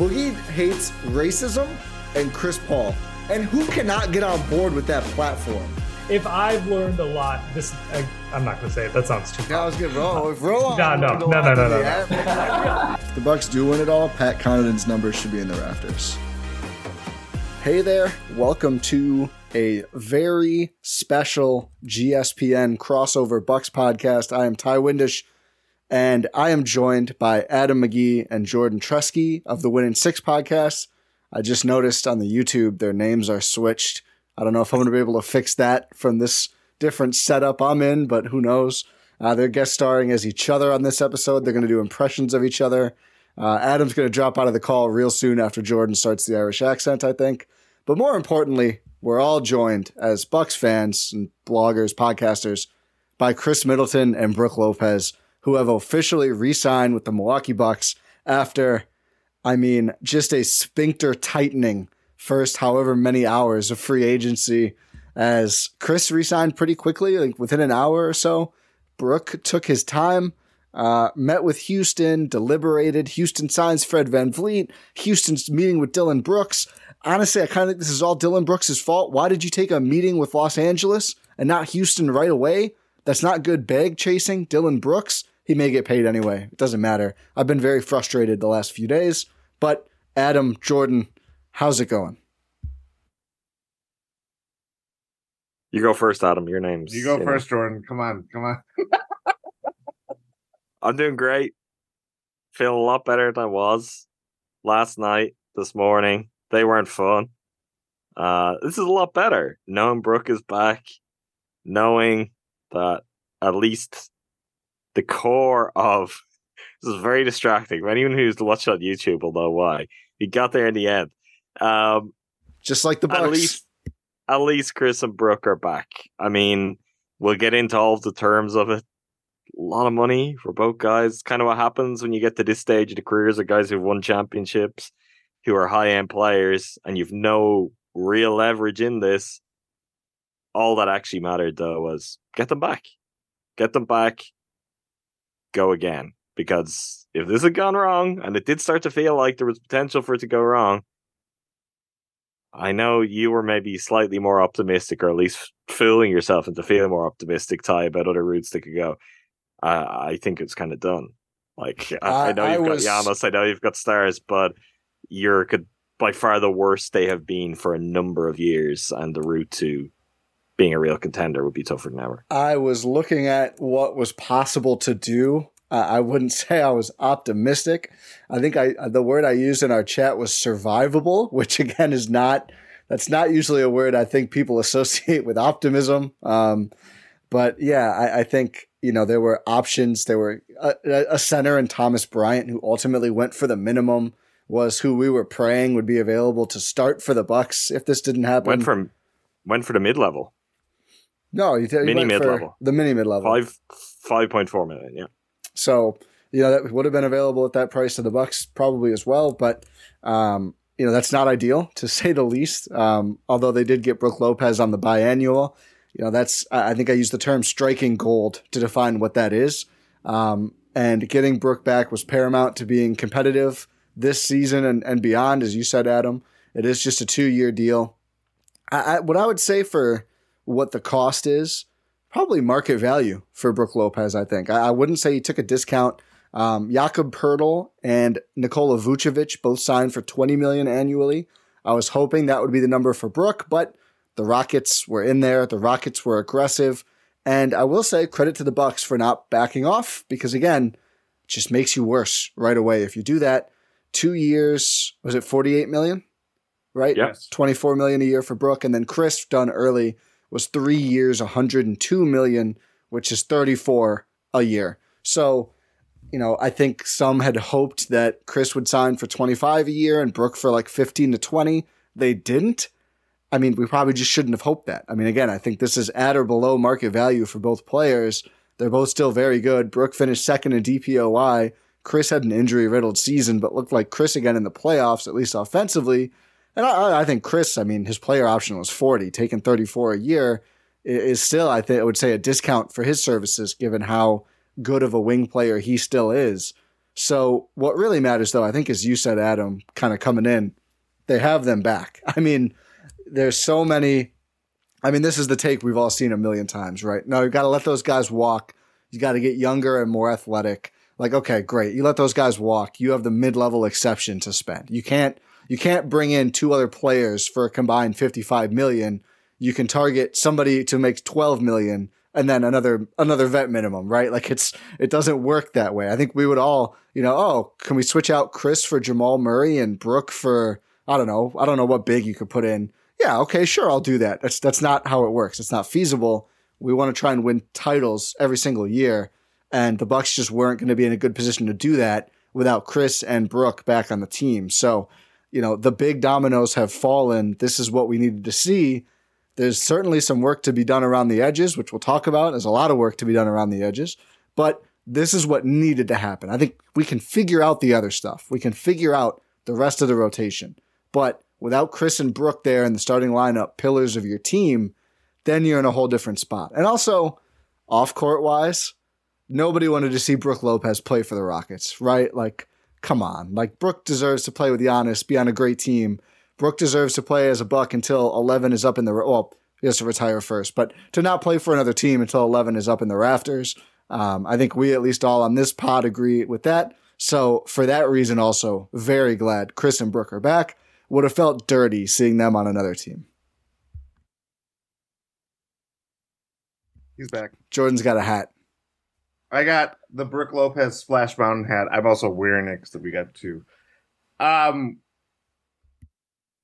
Boogie hates racism and Chris Paul. And who cannot get on board with that platform? If I've learned a lot, this I, I'm not gonna say it. That sounds too. Yeah, I was gonna roll. If roll on, No, no, no, no, no, no. If the Bucks do win it all, Pat Connaughton's numbers should be in the rafters. Hey there, welcome to a very special GSPN crossover Bucks podcast. I am Ti Windisch, and I am joined by Adam McGee and Jordan Treske of the Win In 6 podcast. I just noticed on the YouTube their names are switched. I don't know if I'm going to be able to fix that from this different setup I'm in, but who knows? Uh, they're guest starring as each other on this episode. They're going to do impressions of each other. Uh, Adam's going to drop out of the call real soon after Jordan starts the Irish accent, I think. But more importantly, we're all joined as Bucks fans and bloggers, podcasters by Khris Middleton and Brook Lopez, who have officially re-signed with the Milwaukee Bucks after, I mean, just a sphincter tightening first however many hours of free agency. As Khris re-signed pretty quickly, like within an hour or so. Brook took his time, uh, met with Houston, deliberated. Houston signs Fred VanVleet. Houston's meeting with Dillon Brooks. Honestly, I kind of think this is all Dillon Brooks' fault. Why did you take a meeting with Los Angeles and not Houston right away? That's not good bag chasing. Dillon Brooks, he may get paid anyway. It doesn't matter. I've been very frustrated the last few days. But Adam, Jordan, how's it going? You go first, Adam. Your name's You go know. first, Jordan. Come on, come on. I'm doing great. Feeling a lot better than I was last night, this morning. They weren't fun. Uh, this is a lot better. Knowing Brook is back, knowing that at least the core of this is very distracting. Anyone who's watched on YouTube will know why. He got there in the end. Um, Just like the Bucks. at least at least Khris and Brook are back. I mean, we'll get into all of the terms of it. A lot of money for both guys. Kind of what happens when you get to this stage of the careers of guys who've won championships, who are high end players, and you've no real leverage in this. All that actually mattered though was get them back. Get them back. Go again. Because if this had gone wrong, and it did start to feel like there was potential for it to go wrong, I know you were maybe slightly more optimistic, or at least fooling yourself into feeling more optimistic, Ty, about other routes that could go. Uh, I think it's kind of done. Like I, I know I you've was- got Yamas, I know you've got stars, but you're could by far the worst they have been for a number of years, and the route to being a real contender would be tougher than ever. I was looking at what was possible to do. Uh, I wouldn't say I was optimistic. I think I the word I used in our chat was survivable, which again is not that's not usually a word I think people associate with optimism. Um, but yeah, I, I think you know there were options. There were a, a center and Thomas Bryant who ultimately went for the minimum was who we were praying would be available to start for the Bucks if this didn't happen. Went from went for the mid level, no, you, you mini went for mid-level. the mini mid level five five point four million. Yeah, So you know that would have been available at that price to the Bucks probably as well, but um, you know that's not ideal to say the least. Um, although they did get Brook Lopez on the biannual, you know, that's I think I used the term striking gold to define what that is. Um, and getting Brook back was paramount to being competitive this season and, and beyond, as you said, Adam. It is just a two year deal. I, I, what I would say for what the cost is, probably market value for Brook Lopez. I think I, I wouldn't say he took a discount. Um, Jakob Poeltl and Nikola Vucevic both signed for 20 million annually. I was hoping that would be the number for Brook, but the Rockets were in there. The Rockets were aggressive, and I will say credit to the Bucks for not backing off because again, it just makes you worse right away if you do that. Two years was it 48 million? Right? Yes. 24 million a year for Brook, and then Khris done early was three years, 102 million, which is 34 a year. So you know, I think some had hoped that Khris would sign for 25 a year and Brook for like 15 to 20. They didn't. I mean, we probably just shouldn't have hoped that. I mean, again, I think this is at or below market value for both players. They're both still very good. Brook finished second in DPOY. Khris had an injury riddled season, but looked like Khris again in the playoffs, at least offensively. And I, I think Khris, I mean, his player option was 40, taking 34 a year is still, I think, I would say a discount for his services given how good of a wing player he still is. So what really matters though, I think as you said, Adam, kind of coming in, they have them back. I mean, there's so many I mean, this is the take we've all seen a million times, right? No, you got to let those guys walk. You got to get younger and more athletic. Like, okay, great. You let those guys walk. You have the mid-level exception to spend. You can't you can't bring in two other players for a combined 55 million. You can target somebody to make 12 million and then another another vet minimum, right? Like it's it doesn't work that way. I think we would all, you know, oh, can we switch out Khris for Jamal Murray and Brook for I don't know, I don't know what big you could put in. Yeah, okay, sure, I'll do that. That's that's not how it works. It's not feasible. We want to try and win titles every single year, and the Bucks just weren't going to be in a good position to do that without Khris and Brook back on the team. So, you know, the big dominoes have fallen. This is what we needed to see there's certainly some work to be done around the edges, which we'll talk about. There's a lot of work to be done around the edges, but this is what needed to happen. I think we can figure out the other stuff. We can figure out the rest of the rotation. But without Khris and Brook there in the starting lineup, pillars of your team, then you're in a whole different spot. And also, off court wise, nobody wanted to see Brook Lopez play for the Rockets, right? Like, come on. Like, Brook deserves to play with Giannis, be on a great team, Brook deserves to play as a Buck until 11 is up in the well. He has to retire first, but to not play for another team until 11 is up in the rafters. Um, I think we at least all on this pod agree with that. So for that reason, also very glad Khris and Brook are back. Would have felt dirty seeing them on another team. He's back. Jordan's got a hat. I got the Brook Lopez Splash Mountain hat. I'm also wearing it because we got two. Um,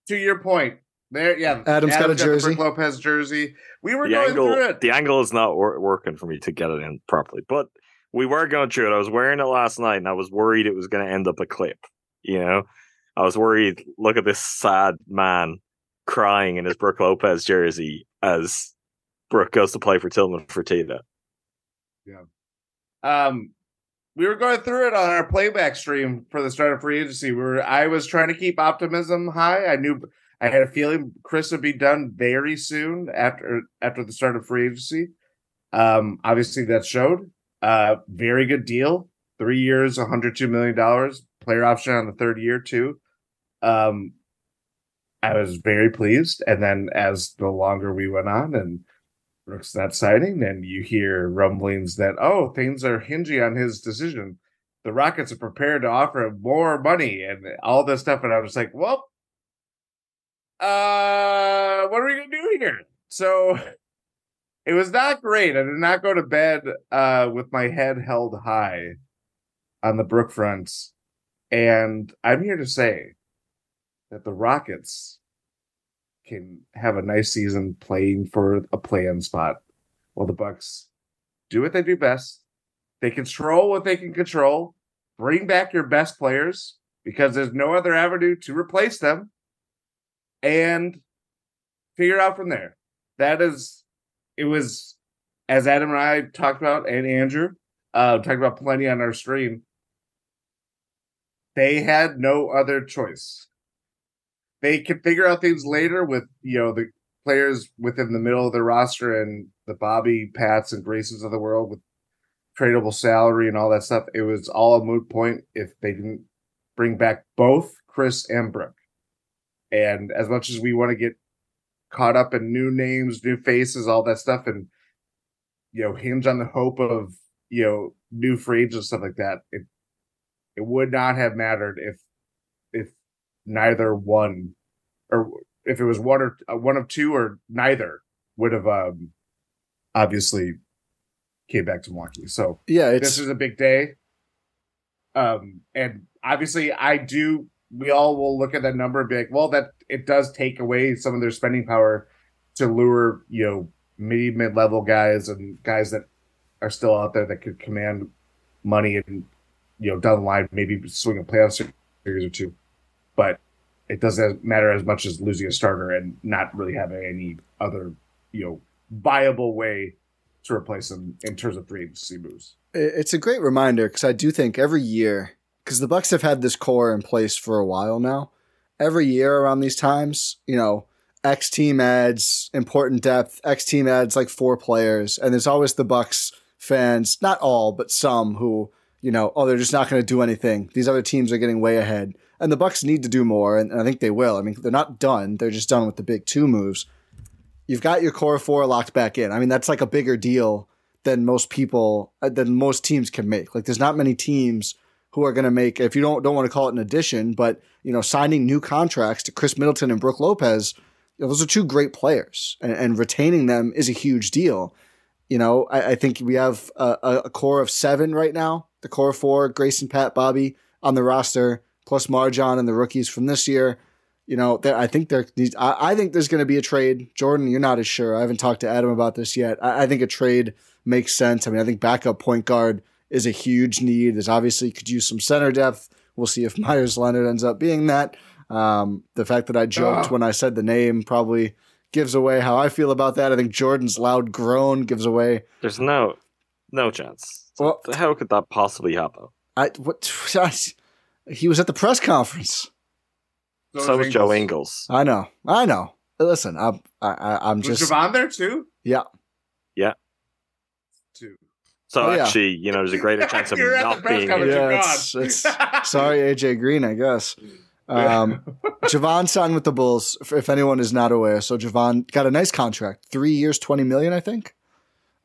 to your point, there, yeah. Adam's, Adam's got a jersey. Brook Lopez jersey. We were the going angle, through it. The angle is not wor- working for me to get it in properly, but we were going through it. I was wearing it last night, and I was worried it was going to end up a clip. You know, I was worried. Look at this sad man crying in his Brook Lopez jersey as Brook goes to play for Tillman Fertitta. Yeah. Um, we were going through it on our playback stream for the start of free agency. We were I was trying to keep optimism high. I knew I had a feeling Khris would be done very soon after after the start of free agency. Um, obviously that showed. Uh, very good deal. Three years, 102 million dollars. Player option on the third year too. Um, I was very pleased. And then as the longer we went on and Brook's not signing, and you hear rumblings that oh things are hinging on his decision. The Rockets are prepared to offer him more money and all this stuff, and I was like, well, uh, what are we gonna do here? So it was not great. I did not go to bed uh with my head held high on the Brook fronts, and I'm here to say that the Rockets can have a nice season playing for a play-in spot, while the Bucks do what they do best. They control what they can control. Bring back your best players because there's no other avenue to replace them, and figure out from there. That is, it was as Adam and I talked about, and Andrew uh, talked about plenty on our stream. They had no other choice they can figure out things later with you know the players within the middle of their roster and the Bobby Pats and Graces of the world with tradable salary and all that stuff, it was all a moot point if they didn't bring back both Khris and Brook. And as much as we want to get caught up in new names, new faces, all that stuff, and you know, hinge on the hope of you know new free agents and stuff like that, it it would not have mattered if neither one or if it was one or uh, one of two or neither would have um obviously came back to Milwaukee. So Yeah, it's this is a big day. Um, and obviously, I do. We all will look at that number and be like, well, that it does take away some of their spending power to lure, you know, mid mid level guys and guys that are still out there that could command money and you know down the line maybe swing a playoff series or two. But it doesn't matter as much as losing a starter and not really having any other you know viable way to replace him in terms of free agency moves. it's a great reminder because I do think every year, because the Bucks have had this core in place for a while now. Every year around these times, you know, X team adds important depth. X team adds like four players, and there's always the Bucks fans, not all, but some who, you know, oh, they're just not going to do anything. These other teams are getting way ahead, and the Bucks need to do more, and, and I think they will. I mean, they're not done; they're just done with the big two moves. You've got your core four locked back in. I mean, that's like a bigger deal than most people uh, than most teams can make. Like there's not many teams who are going to make if you don't don't want to call it an addition, but you know, signing new contracts to Khris Middleton and Brook Lopez, you know, those are two great players, and, and retaining them is a huge deal. You know, I, I think we have a, a core of seven right now. The core four: Grayson, Pat, Bobby on the roster, plus MarJon and the rookies from this year. You know, there, I think there. I, I think there's going to be a trade. Jordan, you're not as sure. I haven't talked to Adam about this yet. I, I think a trade makes sense. I mean, I think backup point guard is a huge need. There's obviously could use some center depth. We'll see if Meyers Leonard ends up being that. Um, the fact that I joked Ah. when I said the name probably gives away how I feel about that. I think Jordan's loud groan gives away. There's no no chance. Well, How could that possibly happen? I what he was at the press conference. So was Joe Ingles. I know, I know. Listen, I'm I, I, I'm Was just Jevon there too? yeah. Yeah. Too. So Oh, yeah. actually, you know, there's a greater chance of You're him at the not press being conference. here. Yeah, it's, it's sorry, AJ Green, I guess. Um, Jevon signed with the Bulls. If, if anyone is not aware, so Jevon got a nice contract, three years, twenty million, I think.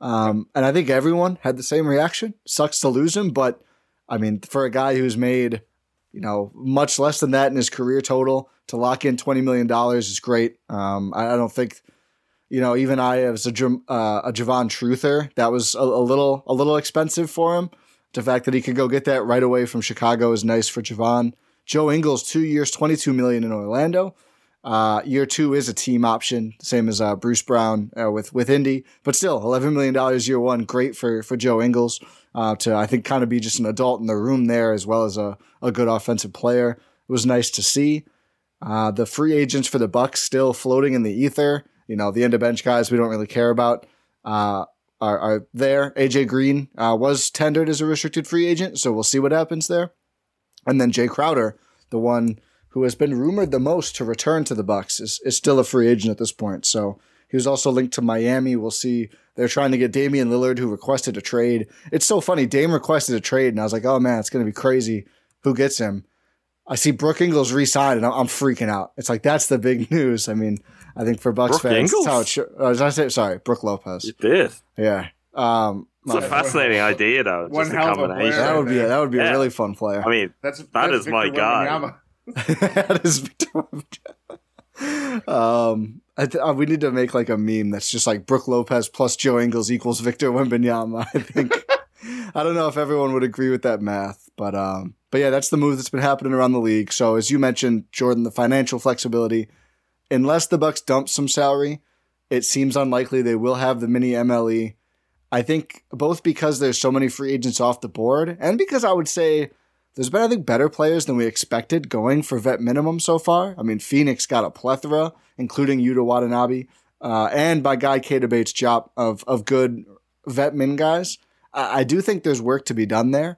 Um, and I think everyone had the same reaction. Sucks to lose him, but I mean, for a guy who's made, you know, much less than that in his career total, to lock in twenty million dollars is great. Um, I, I don't think, you know, even I as a uh, a Jevon truther, that was a, a little a little expensive for him. The fact that he could go get that right away from Chicago is nice for Jevon. Joe Ingles, two years, twenty-two million in Orlando. Uh, year two is a team option, same as uh, Bruce Brown uh, with with Indy, but still, eleven million dollars year one, great for for Joe Ingles uh, to I think kind of be just an adult in the room there as well as a a good offensive player. It was nice to see. Uh, the free agents for the Bucks still floating in the ether. You know, the end of bench guys we don't really care about uh, are, are there. AJ Green uh, was tendered as a restricted free agent, so we'll see what happens there. And then Jae Crowder, the one who has been rumored the most to return to the Bucks, is, is still a free agent at this point. So he was also linked to Miami. We'll see. They're trying to get Damian Lillard, who requested a trade. It's so funny. Dame requested a trade, and I was like, oh man, it's going to be crazy. Who gets him? I see Brook Ingles re-signed, and I'm, I'm freaking out. It's like that's the big news. I mean, I think for Bucks Brook fans, that's how Ingles? it should. Uh, did I say sorry? Brook Lopez. You did. Yeah. Um, It's a my- fascinating idea, though. One Just the hell combination. player. that would be a, that would be a really fun player. I mean, That's That that's is my Victor guy. That is Victor. Um, I th- uh, we need to make like a meme that's just like Brook Lopez plus Joe Ingles equals Victor Wembanyama. I think. I don't know if everyone would agree with that math, but um, but yeah, that's the move that's been happening around the league. So as you mentioned, Jordan, the financial flexibility, unless the Bucks dump some salary, it seems unlikely they will have the mini MLE. I think both because there's so many free agents off the board, and because I would say there's been, I think, better players than we expected going for vet minimum so far. I mean, Phoenix got a plethora, including Yuta Watanabe, uh, and by Guy Bates' job of of good vet min guys. I, I do think there's work to be done there,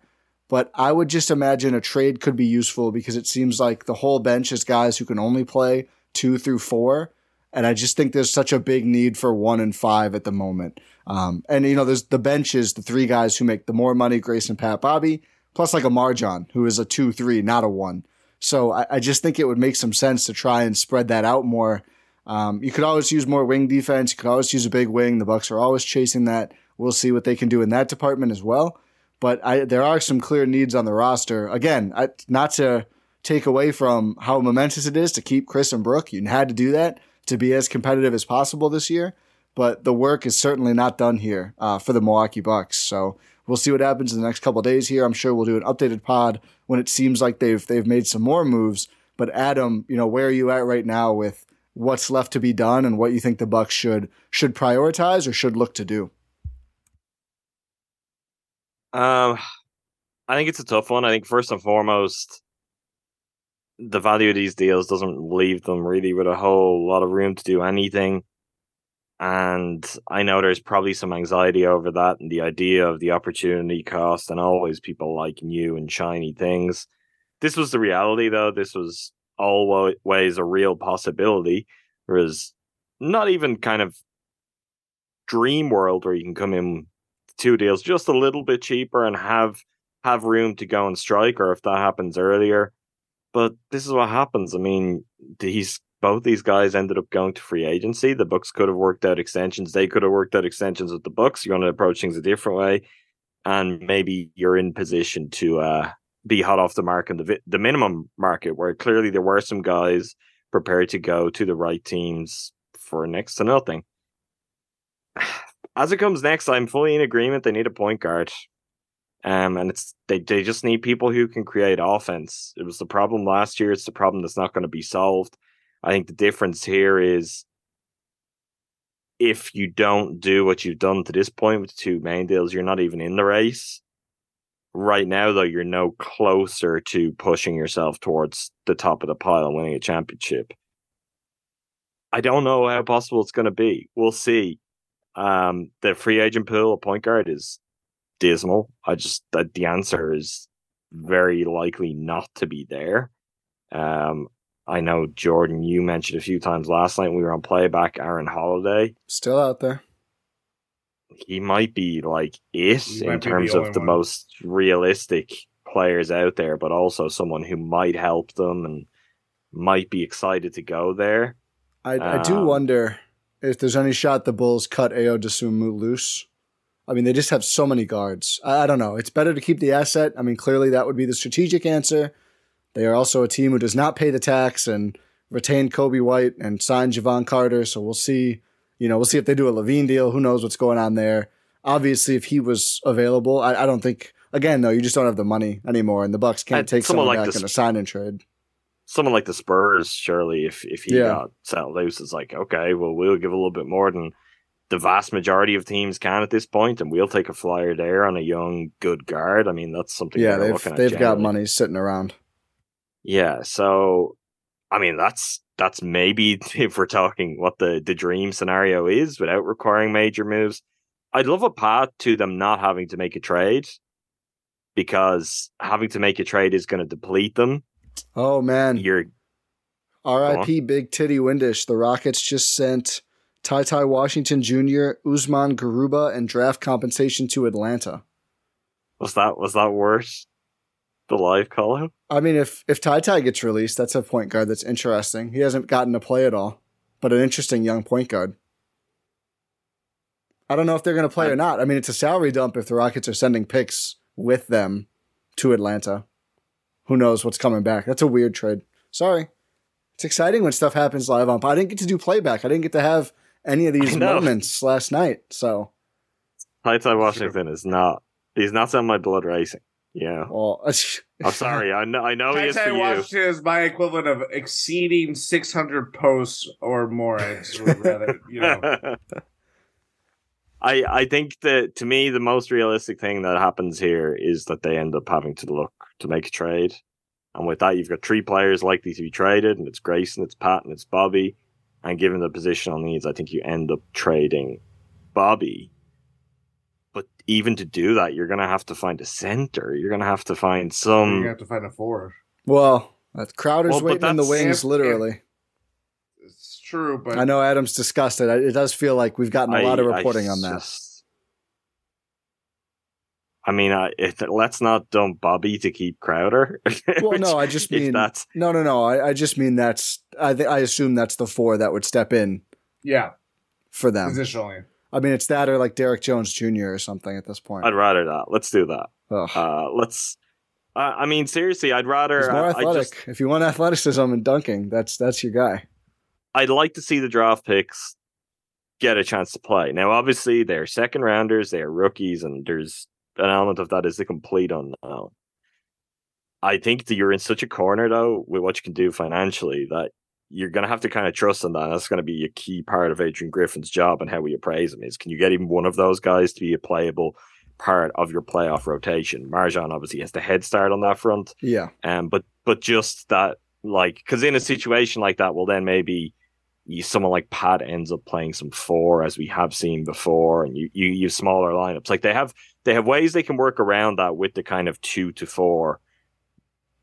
but I would just imagine a trade could be useful because it seems like the whole bench is guys who can only play two through four, And I just think there's such a big need for one and five at the moment. Um, and you know, there's the bench is the three guys who make the more money, Grace and Pat, Bobby, plus like a MarJon, who is a two, three, not a one. So I, I just think it would make some sense to try and spread that out more. Um, you could always use more wing defense. You could always use a big wing. The Bucks are always chasing that. We'll see what they can do in that department as well. But I, there are some clear needs on the roster. Again, I, not to take away from how momentous it is to keep Khris and Brook. You had to do that to be as competitive as possible this year. But the work is certainly not done here uh, for the Milwaukee Bucks. So we'll see what happens in the next couple days here. I'm sure we'll do an updated pod when it seems like they've they've made some more moves. But Adam, you know, where are you at right now with what's left to be done and what you think the Bucks should should prioritize or should look to do? Um, I think it's a tough one. I think first and foremost, the value of these deals doesn't leave them really with a whole lot of room to do anything. And I know there's probably some anxiety over that and the idea of the opportunity cost and always people like new and shiny things. This was the reality, though. This was always a real possibility. There is not even kind of dream world where you can come in two deals just a little bit cheaper and have have room to go and strike, or if that happens earlier. But this is what happens. I mean, these both these guys ended up going to free agency. The Bucks could have worked out extensions. They could have worked out extensions with the Bucks. You want to approach things a different way, and maybe you're in position to uh, be hot off the mark in the the minimum market, where clearly there were some guys prepared to go to the right teams for next to nothing. As it comes next, I'm fully in agreement. They need a point guard. Um, and it's they, they just need people who can create offense. It was the problem last year. It's the problem that's not going to be solved. I think the difference here is if you don't do what you've done to this point with the two main deals, you're not even in the race. Right now, though, you're no closer to pushing yourself towards the top of the pile and winning a championship. I don't know how possible it's going to be. We'll see. Um, the free agent pool, a point guard, is dismal. I just that the answer is very likely not to be there. Um, I know Jordan, you mentioned a few times last night we were on playback. Aaron Holiday still out there. He might be like it in terms the of the one. most realistic players out there, but also someone who might help them and might be excited to go there. I, um, I do um, wonder if there's any shot the Bulls cut Ayo Dosunmu loose. I mean, they just have so many guards. I, I don't know. It's better to keep the asset. I mean, clearly that would be the strategic answer. They are also a team who does not pay the tax and retain Coby White and sign Jevon Carter. So we'll see. You know, we'll see if they do a LaVine deal. Who knows what's going on there? Obviously, if he was available, I, I don't think. Again, though, you just don't have the money anymore, and the Bucks can't and take someone, someone like back the, in a sign and trade. Someone like the Spurs, surely, if if he yeah. got set loose, it's like okay, well, we'll give a little bit more than the vast majority of teams can at this point, and we'll take a flyer there on a young, good guard. I mean, that's something. Yeah, they've they've got money sitting around. Yeah, so I mean that's that's maybe if we're talking what the the dream scenario is without requiring major moves. I'd love a path to them not having to make a trade because having to make a trade is going to deplete them. Oh man, you're R.I.P. Big Titty Windisch. The Rockets just sent Ty Ty Washington Jr., Usman Garuba, and draft compensation to Atlanta. Was that was that worse? The live call out? I mean, if if Ty Ty gets released, that's a point guard that's interesting. He hasn't gotten to play at all, but an interesting young point guard. I don't know if they're going to play or not. I mean, it's a salary dump if the Rockets are sending picks with them to Atlanta. Who knows what's coming back? That's a weird trade. Sorry. It's exciting when stuff happens live on. I didn't get to do playback. I didn't get to have any of these moments last night. So, Ty Ty Washington is not. He's not on my blood racing. Yeah. Well, I'm sorry. I know. I know. Ty Ty Washington is my equivalent of exceeding 600 posts or more. I rather, you know. I I think that to me the most realistic thing that happens here is that they end up having to look to make a trade, and with that you've got three players likely to be traded, and it's Grayson, it's Pat, and it's Bobby. And given the positional needs, I think you end up trading Bobby. But even to do that, you're going to have to find a center. You're going to have to find some. You have to find a four. Well, Crowder's well, waiting in the wings, if, literally. If, it's true, but I know Adam's disgusted. I- It does feel like we've gotten a lot of I- I reporting on that. just- I mean, I, if, let's not dump Bobby to keep Crowder. Well, Which, no, I just mean that's no, no, no. I, I just mean that's. I think I assume that's the four that would step in yeah, for them. positionally. I mean, it's that or like Derrick Jones Jr. or something at this point. I'd rather that. Let's do that. Uh, let's. Uh, I mean, seriously, I'd rather. He's more I- I athletic. just, if you want athleticism and dunking, that's that's your guy. I'd like to see the draft picks get a chance to play. Now, obviously, they're second rounders, they are rookies, and there's an element of that is the complete unknown. I think that you're in such a corner though with what you can do financially that you're going to have to kind of trust in that. That's going to be a key part of Adrian Griffin's job and how we appraise him. Is can you get even one of those guys to be a playable part of your playoff rotation? MarJon obviously has the head start on that front. Yeah, Um, but but just that, like, because in a situation like that, well, then maybe you, someone like Pat ends up playing some four, as we have seen before, and you you use smaller lineups. Like they have they have ways they can work around that with the kind of two to four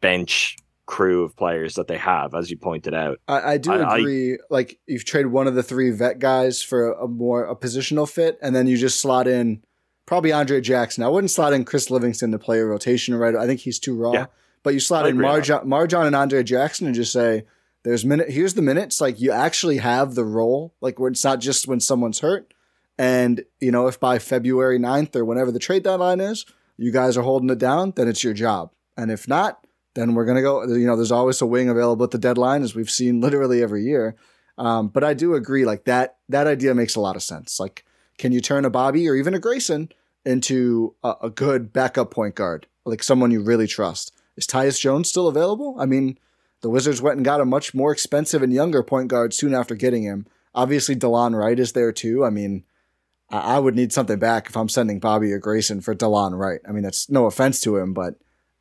bench crew of players that they have, as you pointed out. I, I do I- I- agree. like you've traded one of the three vet guys for a more a positional fit, and then you just slot in probably Andre Jackson. I wouldn't slot in Chris Livingston to play a rotation right. I think he's too raw. Yeah. But you slot I in Marjon, Marjon and Andre Jackson and just say, "There's minute. Here's the minutes. Like you actually have the role. Like where it's not just when someone's hurt." And you know, if by February 9th or whenever the trade deadline is, you guys are holding it down, then it's your job. And if not, then we're gonna go. You know, there's always a wing available at the deadline, as we've seen literally every year. Um, but I do agree, like that. That idea makes a lot of sense. Like, can you turn a Bobby or even a Grayson into a, a good backup point guard, like someone you really trust? Is Tyus Jones still available? I mean, the Wizards went and got a much more expensive and younger point guard soon after getting him. Obviously, Delon Wright is there too. I mean, I, I would need something back if I'm sending Bobby or Grayson for Delon Wright. I mean, that's no offense to him, but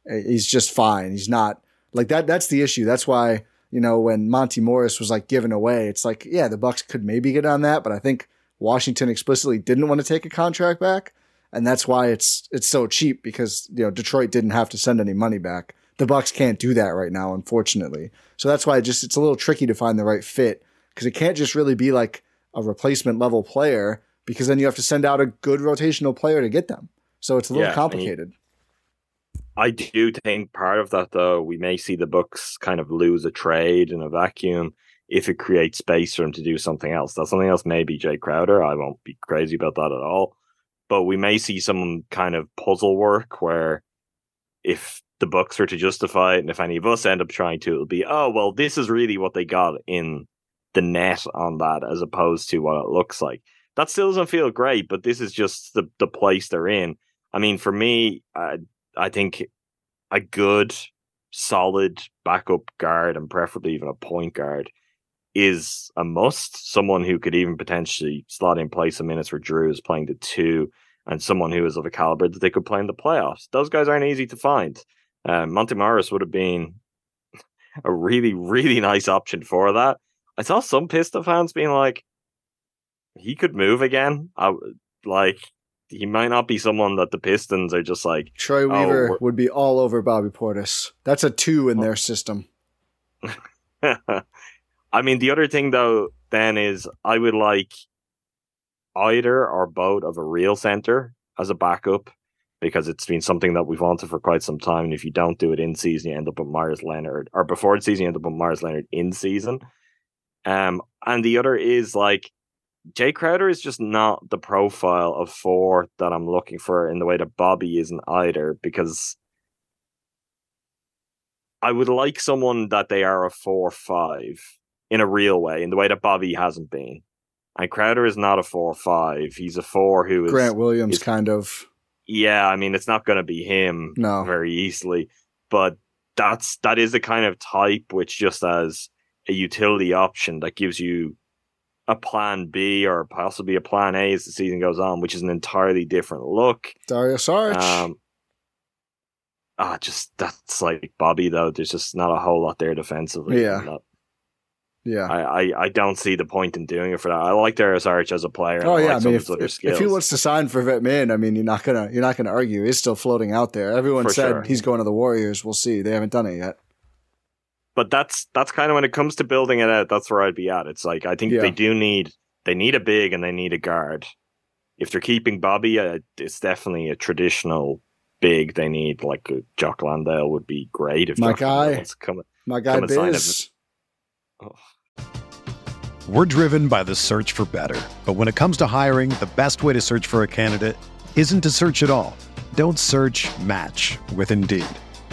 he's just fine. He's not like that. That's the issue. That's why you know when Monty Morris was like given away, it's like yeah, the Bucks could maybe get on that, but I think Washington explicitly didn't want to take a contract back, and that's why it's it's so cheap because you know Detroit didn't have to send any money back. The Bucks can't do that right now, unfortunately. So that's why it just it's a little tricky to find the right fit because it can't just really be like a replacement level player because then you have to send out a good rotational player to get them. So it's a little Yeah, complicated. I do think part of that, though, we may see the Bucks kind of lose a trade in a vacuum if it creates space for him to do something else. That something else may be Jae Crowder. I won't be crazy about that at all. But we may see some kind of puzzle work where if the Bucks are to justify it, and if any of us end up trying to, it'll be, oh, well, this is really what they got in the net on that, as opposed to what it looks like. That still doesn't feel great, but this is just the, the place they're in. I mean, for me, uh, I think a good, solid backup guard and preferably even a point guard is a must. Someone who could even potentially slot in place some minutes for Jrue is playing the two, and someone who is of a caliber that they could play in the playoffs. Those guys aren't easy to find. Um, Monty Morris would have been a really, really nice option for that. I saw some Pistol fans being like, he could move again. I like he might not be someone that the Pistons are just like, Troy Oh, Weaver we're- would be all over Bobby Portis. That's a two in Oh. their system. I mean, the other thing though, then is I would like either or both of a real center as a backup because it's been something that we've wanted for quite some time. And if you don't do it in season, you end up with Meyers Leonard, or before the season, you end up with Meyers Leonard in season. Um, and the other is like Jae Crowder is just not the profile of four that I'm looking for in the way that Bobby isn't either, because I would like someone that they are a four five in a real way, in the way that Bobby hasn't been. And Crowder is not a four five. He's a four who is Grant Williams, is- kind of. yeah, I mean, it's not going to be him No. very easily, but that's that is the kind of type which just as a utility option that gives you a plan B or possibly a plan A as the season goes on, which is an entirely different look. Dario Saric. Um, ah, just that's like Bobby though. There's just not a whole lot there defensively. Yeah. that- yeah. I, I, I don't see the point in doing it for that. I like Dario Saric as a player. Oh I yeah, like I mean, if, if, if he wants to sign for Vet Min, I mean, you're not gonna you're not gonna argue. He's still floating out there. Everyone For said sure. he's going to the Warriors. We'll see. They haven't done it yet. But that's that's kind of when it comes to building it out. That's where I'd be at. It's like I think Yeah. they do need they need a big and they need a guard. If they're keeping Bobby, uh, it's definitely a traditional big. They need like uh, Jock Landale would be great if My Jock guy. come. My guy Come and sign We're driven by the search for better. But when it comes to hiring, the best way to search for a candidate isn't to search at all. Don't search match with Indeed.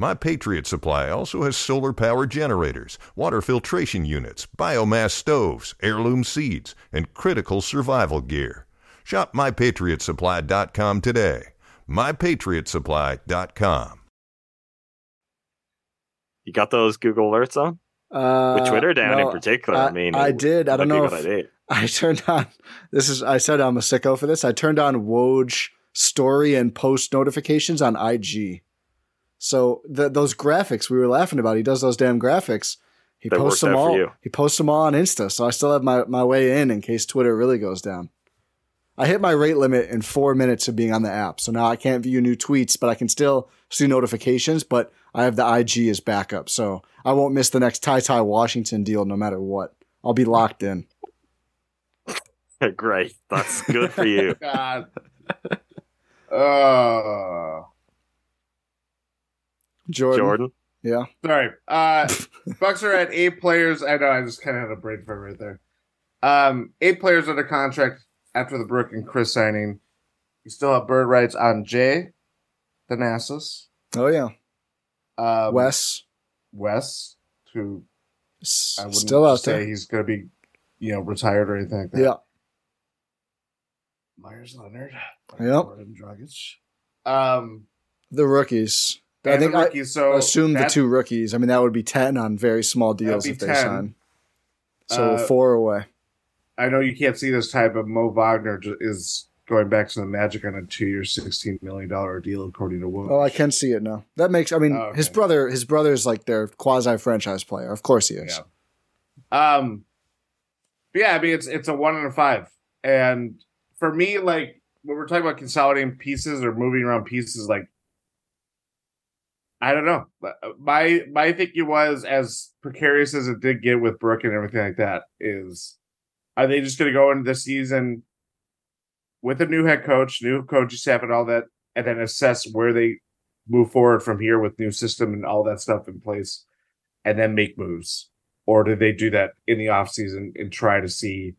My Patriot Supply also has solar power generators, water filtration units, biomass stoves, heirloom seeds, and critical survival gear. Shop mypatriotsupply.com today. mypatriotsupply.com. You got those Google alerts on? Uh, With Twitter down no, in particular. I, mean, I did. I don't know good if idea. I turned on. This is. I said I'm a sicko for this. I turned on Woj story and post notifications on IG. So the, those graphics we were laughing about, he does those damn graphics. He That posts them all. He posts them all on Insta. So I still have my, my way in in case Twitter really goes down. I hit my rate limit in four minutes of being on the app. So now I can't view new tweets, but I can still see notifications. But I have the IG as backup. So I won't miss the next Ty Ty Washington deal no matter what. I'll be locked in. Great. That's good for you. God. Uh, Jordan. Jordan. Yeah. sorry. Uh, Bucks are at eight players. I know. I just kind of had a brain fart right there. Um, eight players under contract after the Brook and Khris signing. You still have bird rights on Jae, Thanasis, Oh yeah. um, Wes Wes, who s- I wouldn't still out say there. he's going to be, you know, retired or anything like that. Yeah. Meyers Leonard, Yep. Goran Dragic. Um, The rookies. I think the I rookies. so assume the two rookies. I mean, that would be ten on very small deals if they 10. sign. So Uh, four away. I know you can't see this type, but Mo Wagner is going back to the Magic on a two-year, sixteen million dollar deal, according to Woj. Oh, I can see it now. That makes. I mean, Oh, okay. his brother. His brother is like their quasi franchise player. Of course he is. Yeah. Um, but yeah, I mean, it's it's a one and a five, and for me, like when we're talking about consolidating pieces or moving around pieces, like I don't know. Uh, my my thinking was as precarious as it did get with Brook and everything like that is, are they just going to go into the season with a new head coach, new coaching staff, and all that, and then assess where they move forward from here with new system and all that stuff in place, and then make moves? or do they do that in the off season and try to see,